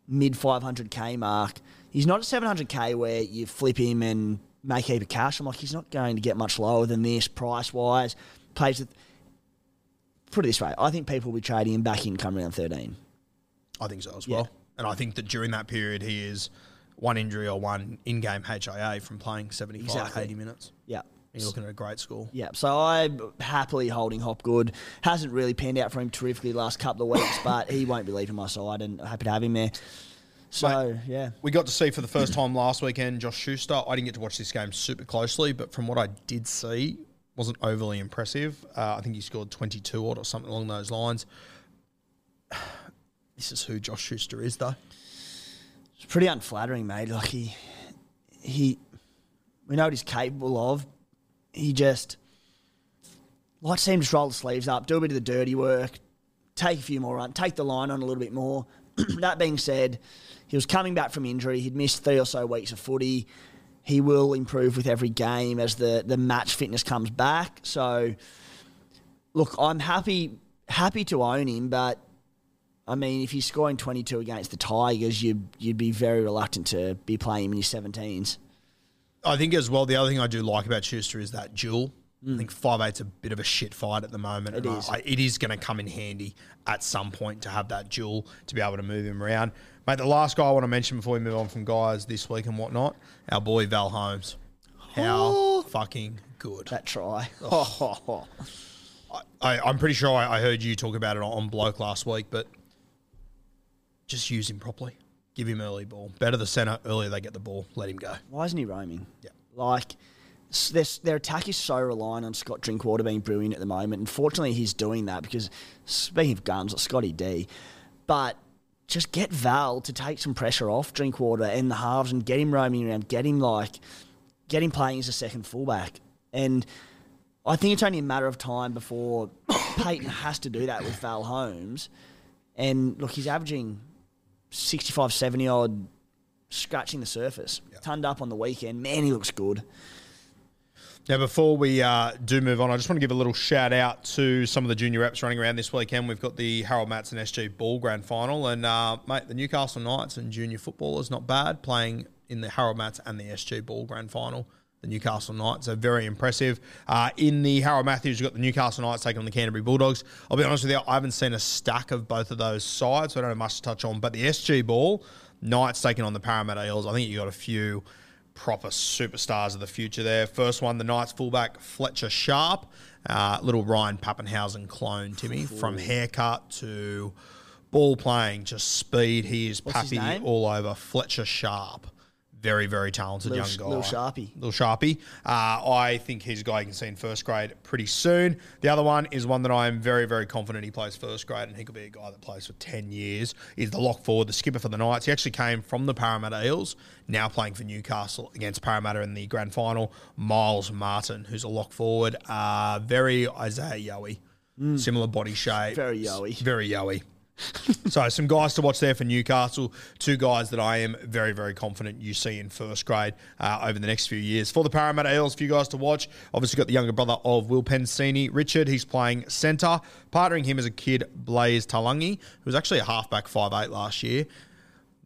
mid 500k mark, he's not at 700k where you flip him and make a heap of cash. I'm like, he's not going to get much lower than this price wise. Plays with. Put it this way, I think people will be trading him back in come around 13. I think so as Yeah. well. And I think that during that period, he is one injury or one in game HIA from playing 75, Exactly. 80 minutes. Yeah. You're looking at a great score. Yeah, so I'm happily holding Hopgood. Hasn't really panned out for him terrifically the last couple of weeks, but he won't be leaving my side, and happy to have him there. So Mate, yeah, We got to see for the first time last weekend Josh Schuster. I didn't get to watch this game super closely, but from what I did see, wasn't overly impressive. Uh, I think he scored 22 odd or something along those lines. This is who Josh Schuster is, though. it's pretty unflattering, mate. Like he, he, we know what he's capable of. He just likes to him just roll the sleeves up, do a bit of the dirty work, take a few more runs, take the line on a little bit more. that being said, he was coming back from injury. He'd missed three or so weeks of footy. He will improve with every game as the, the match fitness comes back. So, look, I'm happy happy to own him, but I mean, if he's scoring 22 against the Tigers, you'd, you'd be very reluctant to be playing him in your 17s. I think as well, the other thing I do like about Schuster is that dual. I think mm. five eight's a bit of a shit fight at the moment. It and I- is. I, it is going to come in handy at some point to have that dual to be able to move him around. Mate, the last guy I want to mention before we move on from guys this week and whatnot, our boy Val Holmes. How oh. fucking good. That try. I, I'm pretty sure I, I heard you talk about it on, Bloke last week, but just use him properly. Give him early ball. Better the centre, earlier they get the ball. Let him go. Why isn't he roaming? Yeah. Like, their, their attack is so reliant on Scott Drinkwater being brilliant at the moment. And fortunately, he's doing that because, speaking of guns, Scotty D. But just get Val to take some pressure off Drinkwater in the halves and get him roaming around. Get him, like, get him playing as a second fullback. And I think it's only a matter of time before Payten has to do that with Val Holmes. And look, he's averaging 65, 70 odd, scratching the surface. Turned up on the weekend. Man, he looks good. Now, before we uh, do move on, I just want to give a little shout out to some of the junior reps running around this weekend. We've got the Harold Matthews SG Ball Grand Final, and uh, mate, the Newcastle Knights and junior footballers not bad playing in the Harold Matthews and the SG Ball Grand Final. The Newcastle Knights are very impressive. Uh, in the Harold Matthews, you've got the Newcastle Knights taking on the Canterbury Bulldogs. I'll be honest with you, I haven't seen a stack of both of those sides, so I don't have much to touch on. But the SG Ball, Knights taking on the Parramatta Eels, I think you got a few proper superstars of the future there. First one, the Knights fullback Fletcher Sharp, uh, little Ryan Papenhuyzen clone, Timmy, from haircut to ball playing, just speed. He is What's pappy all over. Fletcher Sharp. Very, very talented Little young guy. little Sharpie. Little Sharpie. Uh, I think he's a guy you can see in first grade pretty soon. The other one is one that I am very, very confident he plays first grade and he could be a guy that plays for 10 years. Is the lock forward, the skipper for the Knights. He actually came from the Parramatta Eels, now playing for Newcastle against Parramatta in the grand final. Miles Martin, who's a lock forward. Uh, very Isaiah Yowie. Similar body shape. Mm. Very Yowie. Very Yowie. so some guys to watch there for Newcastle. Two guys that I am very, very confident you see in first grade uh, over the next few years. For the Parramatta Eels, a few guys to watch. Obviously got the younger brother of Will Penisini, Richard. He's playing centre. Partnering him as a kid, Blaize Talagi, who was actually a halfback 5'8 last year.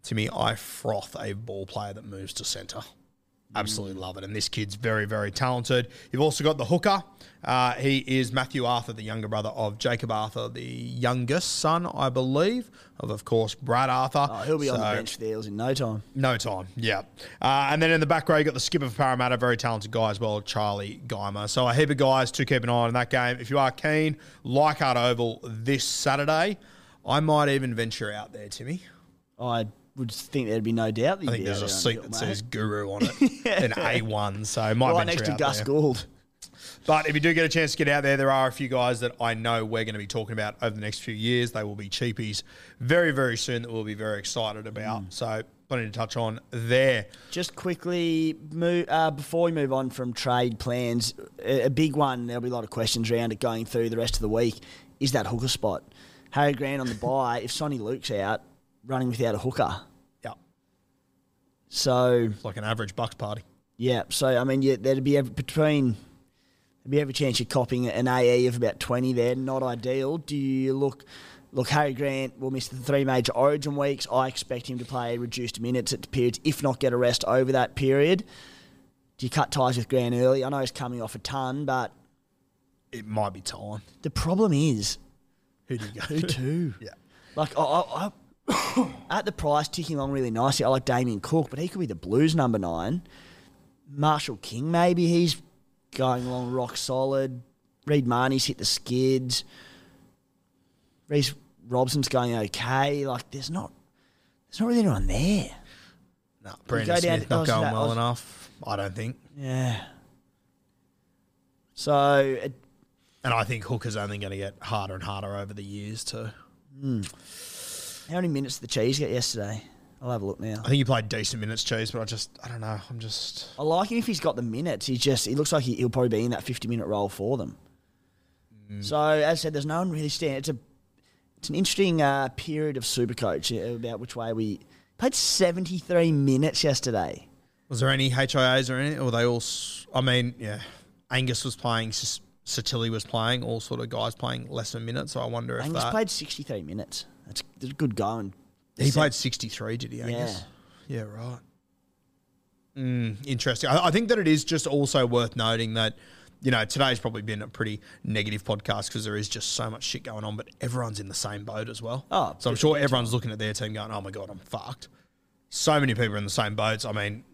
To me, I froth a ball player that moves to centre. Absolutely love it. And this kid's very, very talented. You've also got the hooker. Uh, he is Matthew Arthur, the younger brother of Jakob Arthur, the youngest son, I believe, of, of course, Brad Arthur. Oh, he'll be on the bench for the Eels in no time. no time, yeah. Uh, and then in the back row, you got the skipper of Parramatta, very talented guy as well, Charlie Geimer. So a heap of guys to keep an eye on in that game. If you are keen, Leichhardt Oval this Saturday. I might even venture out there, Timmy. I would think there'd be no doubt that I think there's a seat that says. Guru on it, an A1. So might right next to Gus there. Gould. But if you do get a chance to get out there, there are a few guys that I know we're going to be talking about over the next few years. They will be cheapies very, very soon that we'll be very excited about. Mm. So plenty to touch on there. Just quickly, move, uh, before we move on from trade plans, a, a big one, there'll be a lot of questions around it going through the rest of the week, is that hooker spot. Harry Grant on the bye. if Soni Luke's out, running without a hooker. Yeah, So, it's like an average Bucks party. yeah, so, I mean, yeah, there'd be between there'd be every chance you're copying an AE of about 20 there. Not ideal. Do you look. Look, Harry Grant will miss the three major Origin weeks. I expect him to play reduced minutes at periods, if not get a rest over that period. Do you cut ties with Grant early? I know he's coming off a ton, but It might be time. the problem is Who do you go who to? to? Yeah. Like I, I at the price ticking along really nicely. I like Damien Cook, but he could be the Blues number nine. Marshall King, maybe he's going along rock solid. Reed Mahoney's hit the skids. Reece Robson's going okay. Like there's not, there's not really anyone there. No, Brandon Smith not going well Oz- enough. I don't think. Yeah. So it, And I think Hooker's only going to get harder and harder over the years too. Hmm. How many minutes did the cheese get yesterday? I'll have a look now. I think he played decent minutes, Cheese, but I just, I don't know. I'm just, I like him if he's got the minutes. He just he looks like he, he'll probably be in that fifty minute role for them. So as I said, there's no one really standing. It's a it's an interesting uh, period of Supercoach uh, about which way we played seventy three minutes yesterday. was there any HIAs or any, or were they all, s- I mean, yeah, Angus was playing, S- Satilli was playing, all sort of guys playing less than minutes. So I wonder if Angus that. played sixty three minutes. That's, that's a good going. he played 63, did he, Angus? Yeah, right. Mm, interesting. I, I think that it is just also worth noting that, you know, today's probably been a pretty negative podcast because there is just so much shit going on, but everyone's in the same boat as well. Oh, so I'm sure everyone's looking at their team going, oh my God, I'm fucked. So many people are in the same boats. I mean,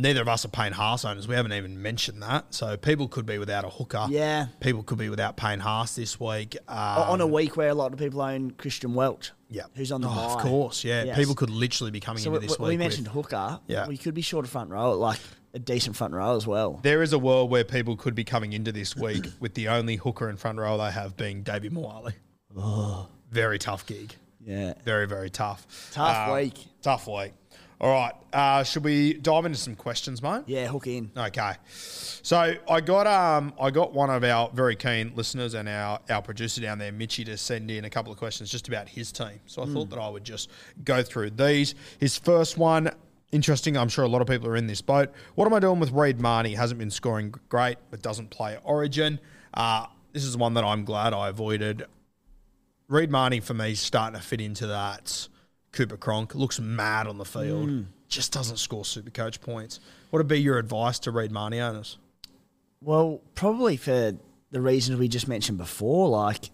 neither of us are Payne Haas owners. We haven't even mentioned that. So people could be without a hooker. Yeah. People could be without Payne Haas this week. Um, on a week where a lot of people own Christian Welch. yeah. who's on the oh, bye. Of course, yeah. Yes. People could literally be coming So into this we week. We mentioned with, hooker. Yeah. we could be short of front row, like a decent front row as well. There is a world where people could be coming into this week with the only hooker in front row they have being David Moali. Oh very tough gig. Yeah, Very, very tough. Tough Uh, week. Tough week. All right. Uh, should we dive into some questions, mate? yeah, hook in. Okay. So I got um I got one of our very keen listeners and our, our producer down there, Mitchy, to send in a couple of questions just about his team. So I thought that I would just go through these. His first one, interesting. I'm sure a lot of people are in this boat. What am I doing with Reed Mahoney? Hasn't been scoring great, but doesn't play Origin. Uh, this is one that I'm glad I avoided. Reed Mahoney for me is starting to fit into that. Cooper Cronk looks mad on the field. Mm. Just doesn't score super coach points. What would be your advice to Reed Mahoney owners? Well, probably for the reasons we just mentioned before, like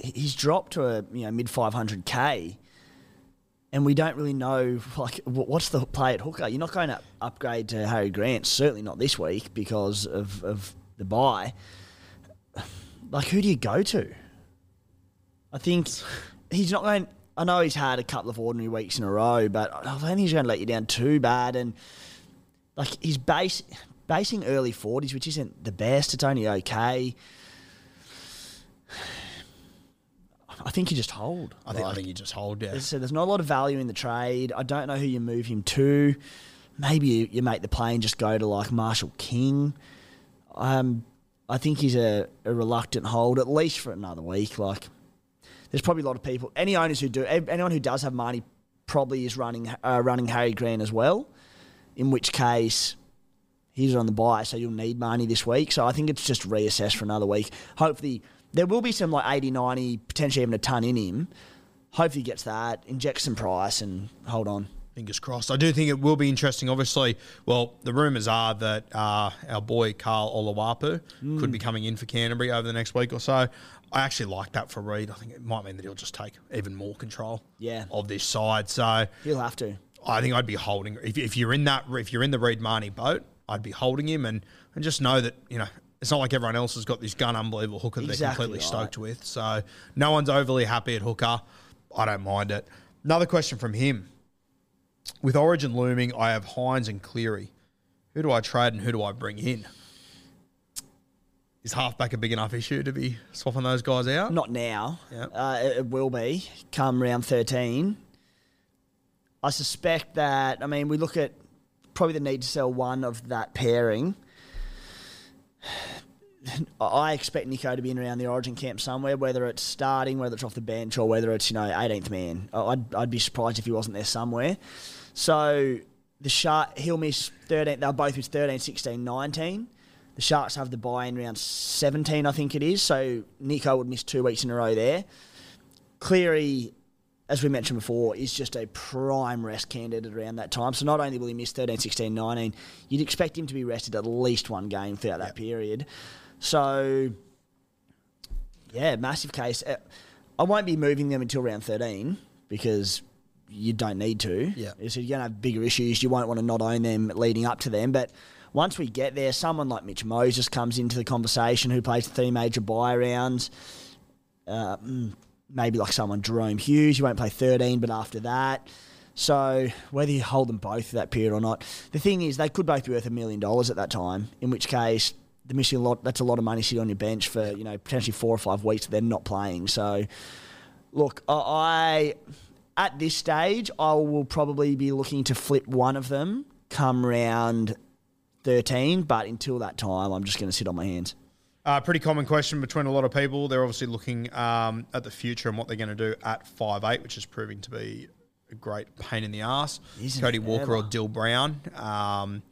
he's dropped to a you know mid five hundred k, and we don't really know like what's the play at hooker. You're not going to upgrade to Harry Grant, certainly not this week because of of the bye. Like, who do you go to? I think he's not going. I know he's had a couple of ordinary weeks in a row, but I don't think he's going to let you down too bad. And like he's base basing early forties, which isn't the best. It's only okay. I think you just hold. I think, I think you just hold, yeah. as I said, there's not a lot of value in the trade. I don't know who you move him to. Maybe you, you make the play and just go to like Marshall King. Um, I think he's a, a reluctant hold at least for another week. Like, there's probably a lot of people. Any owners who do, anyone who does have money, probably is running uh, running Harry Grant as well. In which case, he's on the bye, so you'll need money this week. So I think it's just reassess for another week. Hopefully, there will be some like 80, 90, potentially even a ton in him. Hopefully, he gets that, inject some price, and hold on. Fingers crossed. I do think it will be interesting. Obviously, well, the rumours are that uh, our boy Carl Olawapu could be coming in for Canterbury over the next week or so. I actually like that for Reed. I think it might mean that he'll just take even more control Yeah. of this side. So He'll have to. I think I'd be holding if, if you're in that if you're in the Reed Mahoney boat, I'd be holding him and, and just know that you know it's not like everyone else has got this gun unbelievable hooker that they're completely right. stoked with. So no one's overly happy at hooker. I don't mind it. Another question from him. With Origin looming, I have Hynes and Cleary. Who do I trade and who do I bring in? Is halfback a big enough issue to be swapping those guys out? Not now. Yep. Uh, it, it will be come round 13. I suspect that, I mean, we look at probably the need to sell one of that pairing. I expect Nicho to be in around the Origin camp somewhere, whether it's starting, whether it's off the bench, or whether it's you know 18th man. I'd, I'd be surprised if he wasn't there somewhere. So the Shark, he'll miss 13. They'll both miss 13, 16, 19. The Sharks have the bye in round 17, I think it is. So Nicho would miss two weeks in a row there. Cleary, as we mentioned before, is just a prime rest candidate around that time. So not only will he miss 13, 16, 19, you'd expect him to be rested at least one game throughout that period. So, yeah, massive case. Uh, I won't be moving them until round 13 because you don't need to. Yeah. So you're going to have bigger issues. You won't want to not own them leading up to them. But once we get there, someone like Mitch Moses comes into the conversation who plays three major bye rounds. Uh, mm, maybe like someone Jahrome Hughes, you won't play 13, but after that. So whether you hold them both for that period or not, the thing is they could both be worth a million dollars at that time. In which case, the missing a lot. That's a lot of money sitting on your bench for you know potentially four or five weeks they're not playing. So, look, I at this stage I will probably be looking to flip one of them come round 13, but until that time, I'm just going to sit on my hands. Uh, pretty common question between a lot of people. They're obviously looking um, at the future and what they're going to do at five eight, which is proving to be a great pain in the ass. Isn't Cody Walker or? Dill Brown. Um,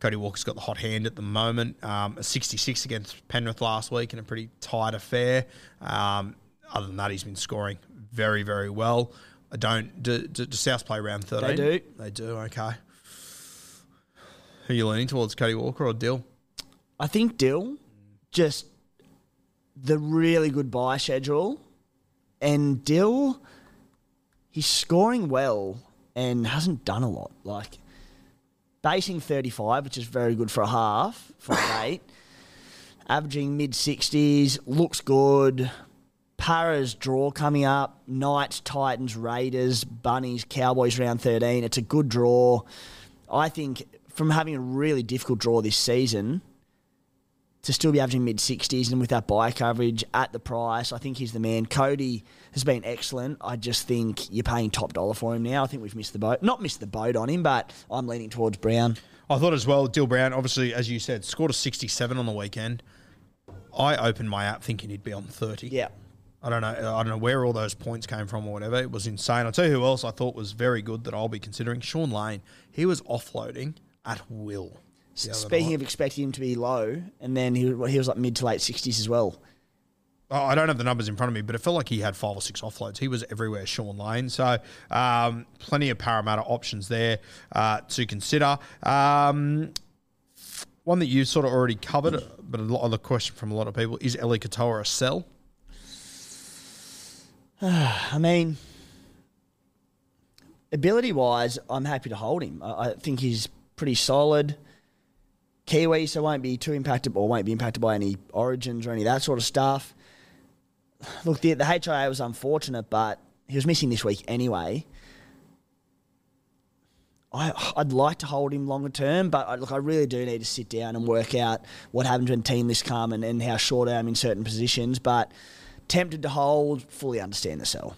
Cody Walker's got the hot hand at the moment. Um, a 66 against Penrith last week in a pretty tight affair. Um, other than that, he's been scoring very, very well. I don't. Do, do, do South play round 13? They do. They do, okay. Who are you leaning towards, Cody Walker or Dill? I think Dill, just the really good bye schedule, and Dill, he's scoring well and hasn't done a lot. Like basing 35, which is very good for a half, for eight, averaging mid 60s, looks good. Para's draw coming up. Knights, Titans, Raiders, Bunnies, Cowboys round 13. It's a good draw. I think from having a really difficult draw this season, to still be averaging mid 60s and with that bye coverage at the price, I think he's the man. Cody has been excellent. I just think you're paying top dollar for him now. I think we've missed the boat. Not missed the boat on him, but I'm leaning towards Brown. I thought as well, Dill Brown, obviously, as you said, scored a 67 on the weekend. I opened my app thinking he'd be on 30. Yeah. I don't know. I don't know where all those points came from or whatever. It was insane. I'll tell you who else I thought was very good that I'll be considering. Shaun Lane. He was offloading at will. Speaking of expecting him to be low, and then he, he was like mid to late 60s as well. Oh, I don't have the numbers in front of me, but it felt like he had five or six offloads. He was everywhere, Shaun Lane. So, um, plenty of Parramatta options there uh, to consider. Um, one that you sort of already covered, but a lot of the question from a lot of people is Eli Katoa a sell? I mean, ability wise, I'm happy to hold him. I, I think he's pretty solid. Kiwi, so won't be too impacted or won't be impacted by any origins or any of that sort of stuff. Look, the, the HIA was unfortunate, but he was missing this week anyway. I, I'd like to hold him longer term, but I, look, I really do need to sit down and work out what happens when team lists come and, and how short I am in certain positions. But tempted to hold, fully understand the sell.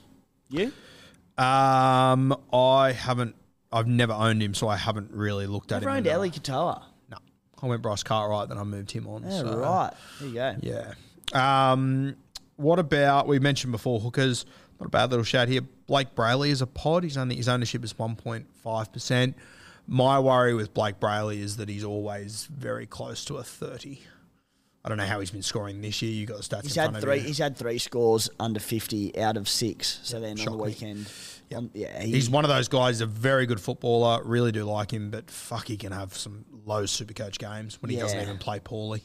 You? Um, I haven't. I've never owned him, so I haven't really looked at Never him. owned enough. Eli Katoa. No, I went Bryce Cartwright, then I moved him on. Yeah, so- right. There you go. Yeah. Um, what about we mentioned before hookers? Not a bad little shout here. Blayke Brailey is a pod. He's only his ownership is one point five percent. My worry with Blayke Brailey is that he's always very close to a thirty. I don't know how he's been scoring this year. You got the stats He's in had front three. of you. He's had three scores under fifty out of six. So then on the weekend, on- um, yeah, he, He's one of those guys. A very good footballer. Really do like him, but fuck, he can have some low super coach games when he doesn't even play poorly.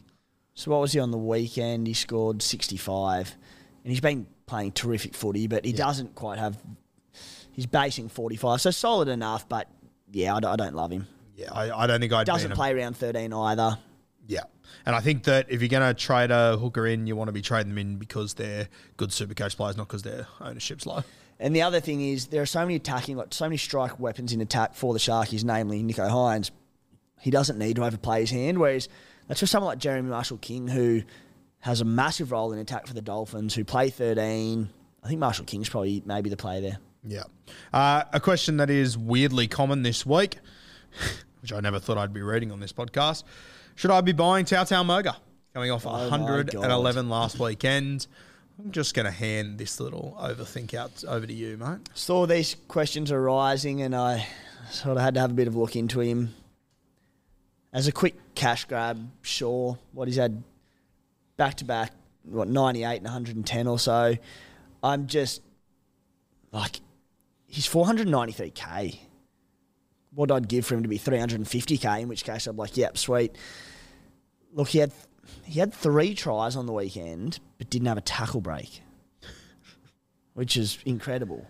So what was he on the weekend? He scored sixty-five, and he's been playing terrific footy, but he doesn't quite have. He's basing forty-five, so solid enough, but yeah, I don't, I don't love him. Yeah, I, I don't think I'd. Doesn't play around thirteen either. Yeah. And I think that if you're going to trade a hooker in, you want to be trading them in because they're good super coach players, not because their ownership's low. And the other thing is there are so many attacking, like so many strike weapons in attack for the Sharkies, namely Nicho Hynes. He doesn't need to overplay his hand, whereas that's for someone like Jeremy Marshall King, who has a massive role in attack for the Dolphins, who play 13. I think Marshall King's probably maybe the player there. Yeah. Uh, a question that is weirdly common this week, which I never thought I'd be reading on this podcast. Should I be buying Tautau Moga? Coming off Oh 111 last weekend. I'm just going to hand this little overthink out over to you, mate. Saw these questions arising, and I sort of had to have a bit of a look into him. As a quick cash grab, sure. What he's had back to back, what, 98 and 110 or so. I'm just like, he's 493k. What I'd give for him to be 350k, in which case I'd be like, yep, sweet. Look, he had he had three tries on the weekend, but didn't have a tackle break, which is incredible.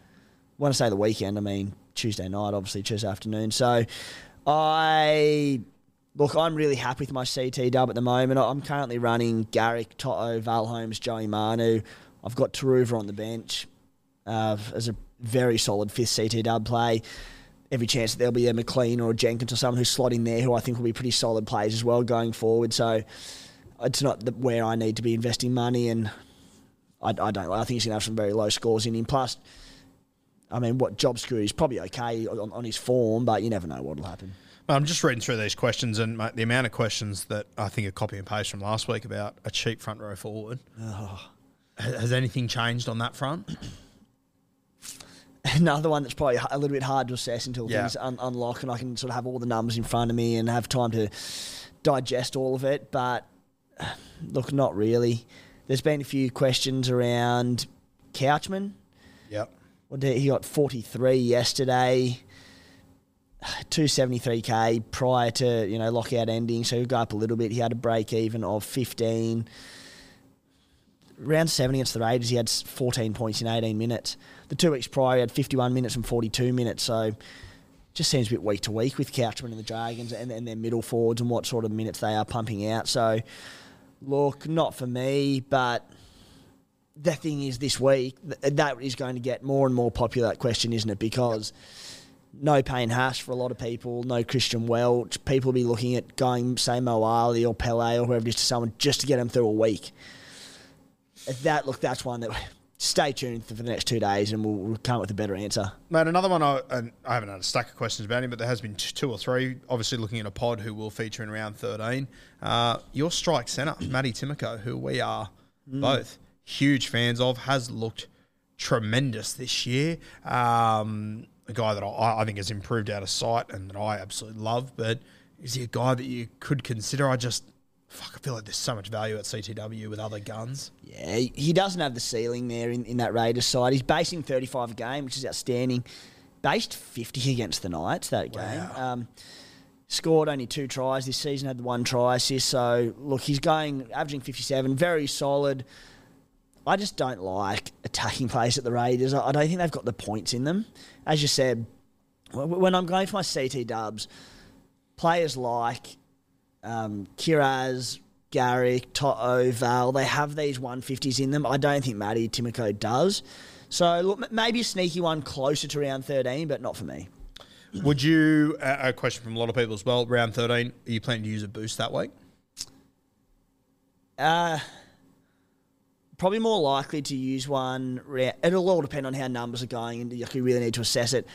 When I say the weekend, I mean Tuesday night, obviously Tuesday afternoon. So I look, I'm really happy with my CT dub at the moment. I'm currently running Garrick, Toto, Val Holmes, Joey Manu. I've got Taruva on the bench uh, as a very solid fifth CT dub play. Every chance that there'll be a McLean or a Jenkins or someone who's slotting there who I think will be pretty solid plays as well going forward. So it's not the, where I need to be investing money, and I, I don't. I think he's going to have some very low scores in him. Plus, I mean, what job screw is probably okay on, on his form, but you never know what'll happen. I'm just reading through these questions, and mate, the amount of questions that I think are copy and paste from last week about a cheap front row forward. Oh. Has has anything changed on that front? Another one that's probably a little bit hard to assess until Yeah. things un- unlock and I can sort of have all the numbers in front of me and have time to digest all of it. But look, not really. There's been a few questions around Couchman. Yep. What did, he got 43 yesterday, 273k prior to you know lockout ending, so he'll go up a little bit. He had a break even of 15. Round seven against the Raiders, he had 14 points in 18 minutes. The two weeks prior, he had 51 minutes and 42 minutes. So just seems a bit week to week with Couchman and the Dragons and, and their middle forwards and what sort of minutes they are pumping out. So look, not for me, but the thing is this week th- that is going to get more and more popular that question isn't it? Because no Payne Haas for a lot of people no Christian Welch. People will be looking at going say Mo Ali or Pele or whoever it is to someone just to get them through a week. That look that's one that stay tuned for the next two days and we'll, we'll come up with a better answer Mate, another one, I, and I haven't had a stack of questions about him, but there has been two or three. Obviously, looking at a pod who will feature in round 13. Uh, your strike centre, Matty Timoko, who we are both huge fans of, has looked tremendous this year. Um, a guy that I, I think has improved out of sight and that I absolutely love, but is he a guy that you could consider? I just, fuck, I feel like there's so much value at CTW with other guns. Yeah, he, doesn't have the ceiling there in, in that Raiders side. He's basing 35 a game, which is outstanding. Based 50 against the Knights that game. Um, scored only two tries this season, had the one try assist. So, look, he's going, averaging 57, very solid. I just don't like attacking plays at the Raiders. I, I don't think they've got the points in them. As you said, when I'm going for my CT dubs, players like um, Kiraz, Garrick, Toto, Val, they have these 150s in them. I don't think Matty Timoko does. So look, maybe a sneaky one closer to round 13, but not for me. Would you, a a question from a lot of people as well, round 13, are you planning to use a boost that week? Uh, probably more likely to use one. It'll all depend on how numbers are going, and you really need to assess it.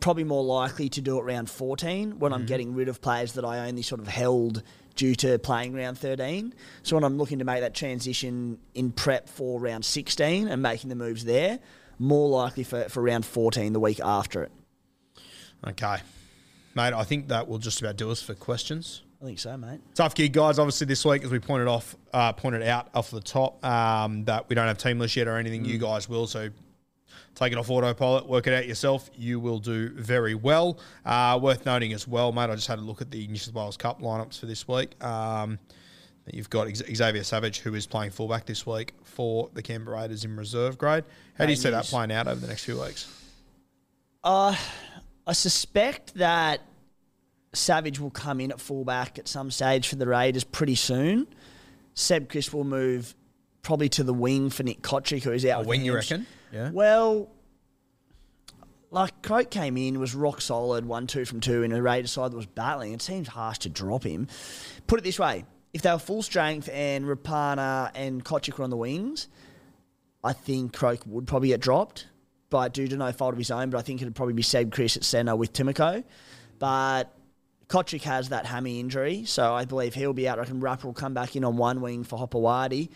Probably more likely to do it round 14 when I'm getting rid of players that I only sort of held due to playing round 13. So when I'm looking to make that transition in prep for round 16 and making the moves there, more likely for, for round 14 the week after it. Okay. Mate, I think that will just about do us for questions. I think so, mate. Tough gig, guys. Obviously, this week, as we pointed off, uh, pointed out off the top, um, that we don't have team list yet or anything. You guys will, so take it off autopilot, work it out yourself. You will do very well. Uh, worth noting as well, mate. I just had a look at the New South Wales Cup lineups for this week. Um, you've got Xavier Savage, who is playing fullback this week for the Canberra Raiders in reserve grade. How do you see that playing out over the next few weeks? Uh, I suspect that Savage will come in at fullback at some stage for the Raiders pretty soon. Seb Kris will move probably to the wing for Nick Cotric, who is out. A wing, you reckon? Yeah. Well, like Croak came in, was rock solid, one two from two in a Raiders side that was battling. It seems harsh to drop him. Put it this way: if they were full strength and Rapana and Cotric were on the wings, I think Croak would probably get dropped, but due to no fault of his own. But I think it'd probably be Seb Kris at centre with Timoko. But Cotric has that hammy injury, so I believe he'll be out. I reckon Rapper will come back in on one wing for Hopoate.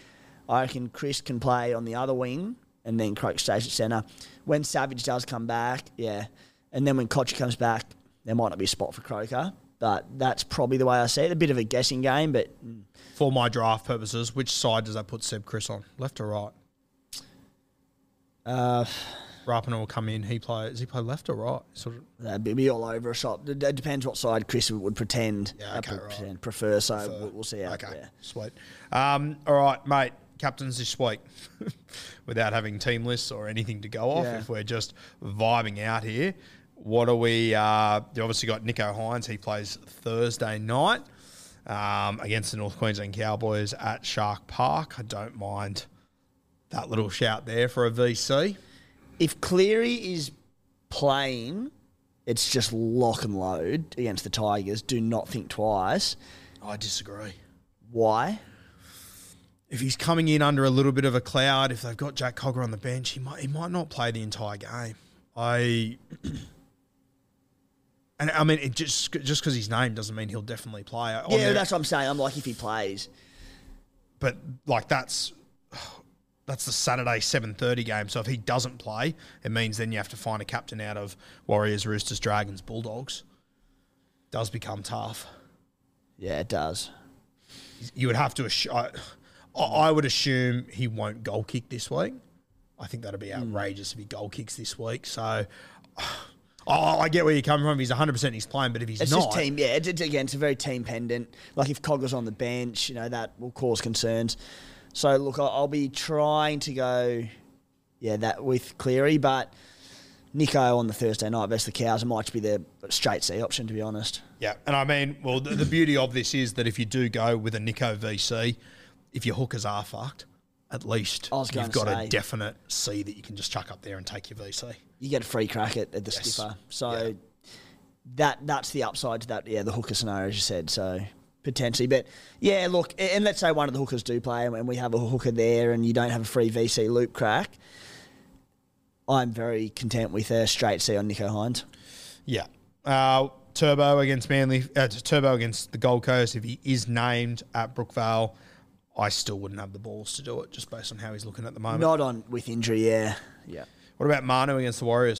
I reckon Kris can play on the other wing, and then Croak stays at centre. When Savage does come back, yeah, and then when Cotric comes back, there might not be a spot for Croker. But that's probably the way I see it. A bit of a guessing game, but For my draft purposes, which side does that put Seb Kris on? Left or right? uh, Rapana will come in. He play. Does he play left or right? Sort of. that'd be- all over a shot. It depends what side Kris would pretend, Yeah, uh, okay, pre- right. prefer. So We'll, we'll see how. Okay, yeah. sweet. Um, all right, mate. Captains this week, without having team lists or anything to go off. Yeah. If we're just vibing out here, what are we? Uh, you obviously got Nicho Hynes. He plays Thursday night um, against the North Queensland Cowboys at Shark Park. I don't mind that little shout there for a VC. If Cleary is playing, it's just lock and load against the Tigers. Do not think twice. I disagree. Why? If he's coming in under a little bit of a cloud, if they've got Jack Cogger on the bench, he might he might not play the entire game. I and I mean, it just just because his name doesn't mean he'll definitely play. On Yeah, that's what I'm saying. I'm like, if he plays, but like that's that's the Saturday seven thirty game. So if he doesn't play, it means then you have to find a captain out of Warriors, Roosters, Dragons, Bulldogs. Does become tough. yeah, it does. you would have to assume. I, would assume he won't goal kick this week. I think that'd be hmm. outrageous if he goal kicks this week. So, oh, I get where you're coming from. If he's 100, percent he's playing, but if he's It's not, just team. Yeah, it's, it's, again, it's a very team pendant. Like if Cogger's on the bench, you know that will cause concerns. So look, I'll, I'll be trying to go, yeah, that with Cleary, but Nicho on the Thursday night versus the Cows, might be the straight C option to be honest. yeah. And I mean, well, the, the beauty of this is that if you do go with a Nicho VC, if your hookers are fucked, at least you've got to a definite C that you can just chuck up there and take your VC. You get a free crack at, at the Yes. skipper. So Yeah. that that's the upside to that. Yeah, the hooker scenario as you said. So potentially, but yeah, look, and let's say one of the hookers do play, and we have a hooker there, and you don't have a free VC loop crack. I'm very content with a straight C on Nicho Hynes. Yeah. Uh, Turbo against Manly, uh, Turbo against the Gold Coast. If he is named at Brookvale, I still wouldn't have the balls to do it just based on how he's looking at the moment. Not on with injury, yeah, yeah. What about Manu against the Warriors?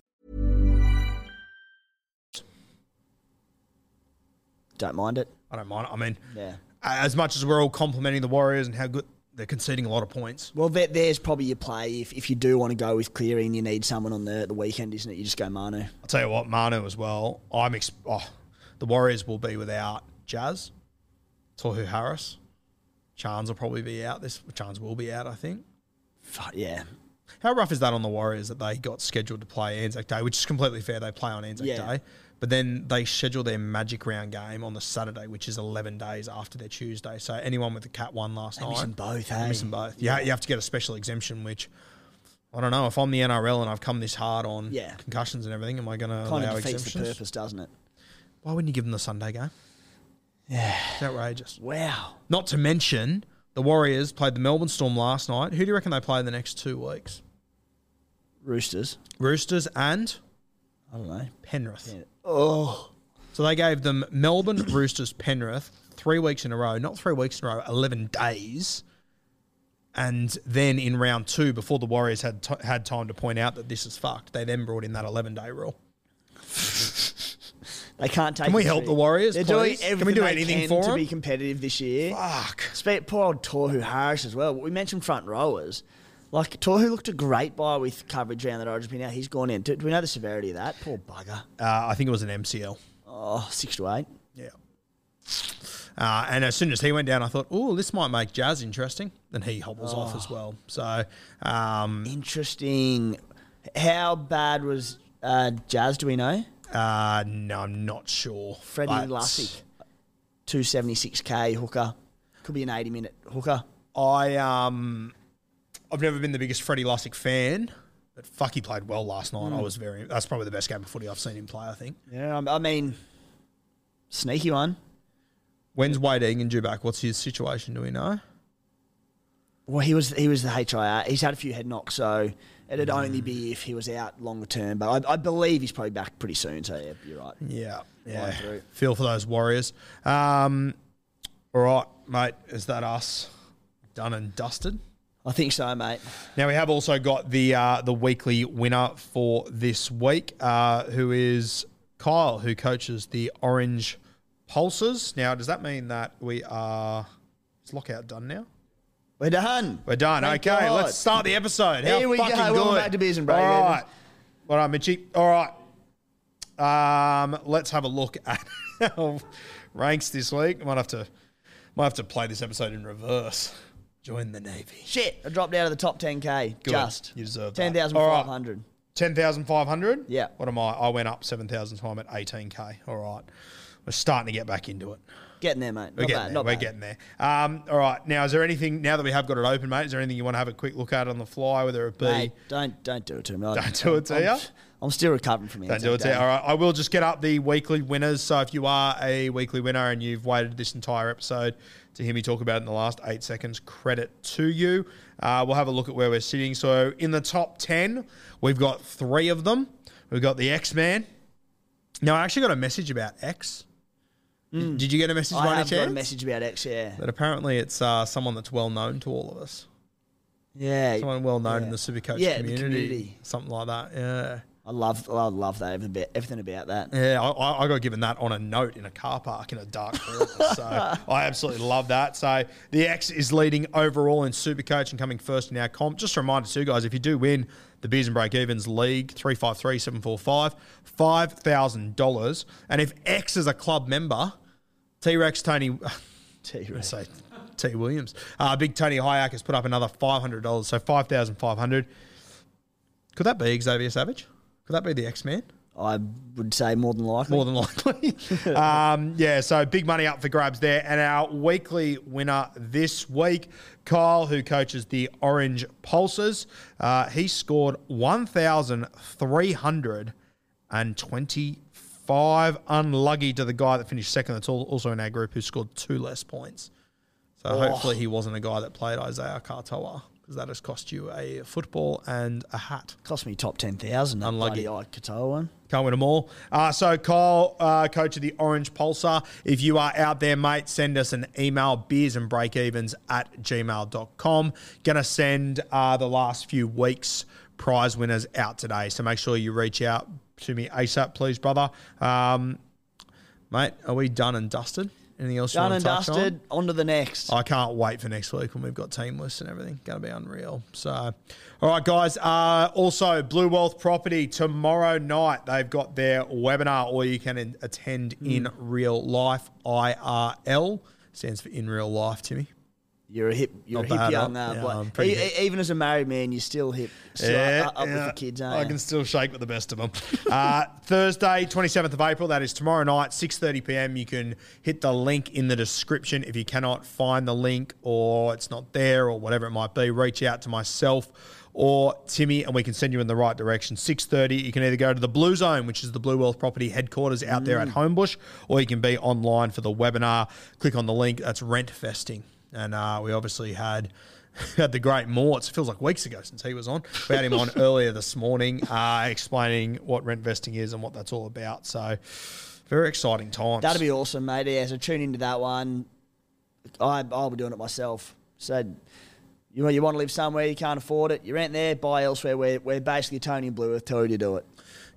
Don't mind it. I don't mind. it. I mean, Yeah. as much as we're all complimenting the Warriors and how good they're conceding a lot of points. Well, there, there's probably your play if, if you do want to go with Cleary and you need someone on the, the weekend, isn't it? You just go Manu. I'll tell you what, Manu as well. I'm ex- oh, the Warriors will be without Jazz, Tohu Harris. Chance will probably be out. This Chance will be out, I think. Fuck, yeah. How rough is that on the Warriors that they got scheduled to play Anzac Day, which is completely fair. They play on Anzac Yeah. Day, but then they schedule their Magic Round game on the Saturday, which is 11 days after their Tuesday. So anyone with a Cat one last They night, miss them both, hey? miss them both. Yeah, you have to get a special exemption, which I don't know. If I'm the NRL and I've come this hard on Yeah. concussions and everything, am I going to Kind allow of defeats the purpose, doesn't it? Why wouldn't you give them the Sunday game? Yeah. It's outrageous. Wow. Not to mention the Warriors played the Melbourne Storm last night. Who do you reckon they play in the next two weeks? Roosters. Roosters and I don't know. Penrith. Oh. So they gave them Melbourne, Roosters, Penrith three weeks in a row, not three weeks in a row, 11 days. And then in round two, before the Warriors had t- had time to point out that this is fucked, they then brought in that 11 day rule. They can't take Can we help the Warriors, They're please? doing Can we everything do they anything can for to them? be competitive this year. Fuck. Speak poor old Tohu Harris as well. We mentioned front rowers. Like Tohu looked a great buy with coverage around that origin. Now he's gone in. Do, do we know the severity of that? Poor bugger. Uh, I think it was an MCL. Oh, six to eight. Yeah. Uh, and as soon as he went down, I thought, oh, this might make Jazz interesting. Then he hobbles off as well. So, um, Interesting. How bad was uh, Jazz? Do we know? uh, no, I'm not sure. Freddie Lussick, two seventy six k hooker. Could be an eighty minute hooker. I um, I've never been the biggest Freddie Lussick fan, But fuck, he played well last night. Hmm. I was very. That's probably the best game of footy I've seen him play. I think. Yeah, I I mean, sneaky one. When's Wade Egan due back? What's his situation? Do we know? Well, he was he was the HIR. He's had a few head knocks, so it'd only be if he was out longer term. But I, I believe he's probably back pretty soon. So yeah, you're right. Yeah, yeah. Feel for those Warriors. Um, all right, mate. Is that us done and dusted? I think so, mate. Now we have also got the uh, the weekly winner for this week, uh, who is Kyle, who coaches the Orange Pulses. Now, does that mean that we are? Is lockout done now? We're done. We're done. Thank okay, God. let's start the episode. How Here we go. fucking Welcome good. back to Beers and All right. All right, Mitchy. All right. Um, let's have a look at our ranks this week. Might have to, might have to play this episode in reverse. Join the Navy. Shit, I dropped out of the top 10k. Good. Just You deserve that. ten thousand All five right. hundred. Ten thousand five hundred. Yeah. What am I? I went up seven thousand time at eighteen k. All right. We're starting to get back into it. Getting there, mate. We're Not getting bad. there. Not We're bad. getting there. Um, all right. Now, is there anything now that we have got it open, mate? Is there anything you want to have a quick look at on the fly, whether it be? Mate, don't don't do it to me. Don't do it to I'm, ya? I'm still recovering from it. Don't do it. There. All right. I will just get up the weekly winners. So if you are a weekly winner and you've waited this entire episode to hear me talk about in the last eight seconds, credit to you. Uh, we'll have a look at where we're sitting. So in the top 10, we've got three of them. We've got the X Man. Now, I actually got a message about X. Did- Did you get a message by. I any have got chance? a message about X. Yeah, That apparently it's uh, someone that's well known to all of us. yeah. Someone well known in the Supercoach Yeah, the community. community. Something like that. Yeah. I love I love that everything about, everything about that. Yeah, I, I got given that on a note in a car park in a dark corner. so I absolutely love that. So the X is leading overall in Supercoach and coming first in our comp. Just a reminder too, guys, if you do win the Beers and Breakevens League, 353 745, $5,000. And if X is a club member, T Rex Tony. T-Rex. say T Williams. Uh, Big Tony Hayek has put up another five hundred dollars, so five thousand five hundred. Could that be Xavier Savage? Could that be the X Man? I would say more than likely. More than likely. um, yeah, so big money up for grabs there. And our weekly winner this week, Kyle, who coaches the Orange Pulses, uh, he scored 1,325. Unlucky to the guy that finished second. That's al- also in our group who scored two less points. So hopefully he wasn't a guy that played Isaiya Katoa that has cost you a football and a hat. Cost me top ten thousand. Unlucky. Bloody Ike Katoa one. Can't win them all. Uh, so, Kyle, uh, coach of the Orange Pulsar, if you are out there, mate, send us an email, beers and breakevens at gmail.com. Going to send uh, the last few weeks' prize winners out today. So make sure you reach out to me ASAP, please, brother. Um, mate, are we done and dusted? Anything else Done you and want to touch dusted. on? On to the next. I can't wait for next week when we've got team lists and everything. Going to be unreal. So, all right, guys. Uh, also, Blue Wealth Property tomorrow night. They've got their webinar, or you can in- attend in real life. IRL stands for in real life, Timmy. You're a hip. You're Not a hip young. Yeah. I'm pretty E- e- even as a married man, you're still hip. Still up, up with the kids, aren't I you? can still shake with the best of them. uh, Thursday, 27th of April, that is tomorrow night, 6.30 p.m. You can hit the link in the description. If you cannot find the link or it's not there or whatever it might be, reach out to myself or Timmy and we can send you in the right direction. 6.30, you can either go to the Blue Zone, which is the Blue Wealth Property headquarters out there at Mm. Homebush, or you can be online for the webinar. Click on the link. That's rent vesting. And uh, we obviously had had the great Morts. It feels like weeks ago since he was on. We had him on earlier this morning, uh, explaining what rent vesting is and what that's all about. So, very exciting times. That'd be awesome, mate. Yeah, so tune into that one. I, I'll be doing it myself. So you, you want to live somewhere, you can't afford it, you rent there, buy elsewhere. We're, we're basically Tony and Blue Wealth tell you to do it.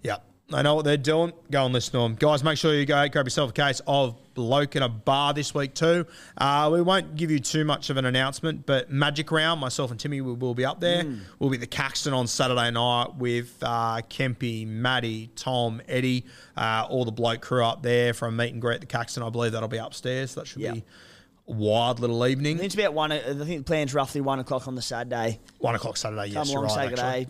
Yeah. They know what they're doing. Go and listen to them. Guys, make sure you go grab yourself a case of Bloke in a Bar this week too. Uh, we won't give you too much of an announcement, but Magic Round, myself and Timmy will, will be up there. We'll be at the Caxton on Saturday night with uh, Kempy, Maddie, Tom, Eddie, uh, all the bloke crew up there from meet and greet at the Caxton. I believe that'll be upstairs. That should Yeah. be a wild little evening. I think it's about one. I think the plan's roughly one o'clock on the Saturday. One o'clock Saturday, yes, Come you're along, right. say actually.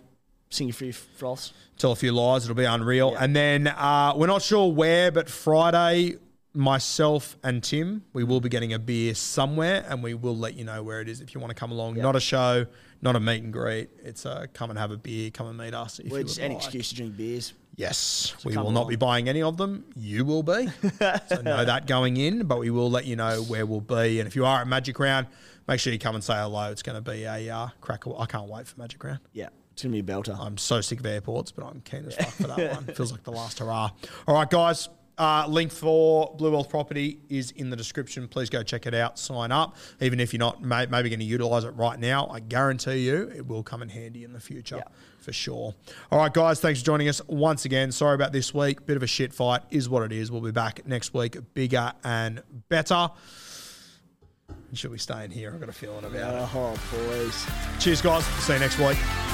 Sing a few froths. tell a few lies. It'll be unreal. Yeah. And then uh, we're not sure where, but Friday myself and Tim, we will be getting a beer somewhere, and we will let you know where it is if you want to come along. Not a show, not a meet and greet. It's a come and have a beer, come and meet us. If you any like. excuse to drink beers. Yes, we come will not be buying any of them. You will be. so know that going in, but we will let you know where we'll be. And if you are at Magic Round, make sure you come and say hello. It's going to be a uh, cracker. I can't wait for Magic Round. Yeah, it's gonna be a belter. I'm so sick of airports, but I'm keen as fuck for that one. Feels like the last hurrah. All right, guys. Uh, link for Blue Wealth Property is in the description. Please go check it out. Sign up. Even if you're not may, maybe going to utilize it right now, I guarantee you it will come in handy in the future for sure. All right, guys. Thanks for joining us once again. Sorry about this week. Bit of a shit fight is what it is. We'll be back next week, bigger and better. Should we stay in here? I've got a feeling about it. Oh, please. Cheers, guys. See you next week.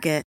Target.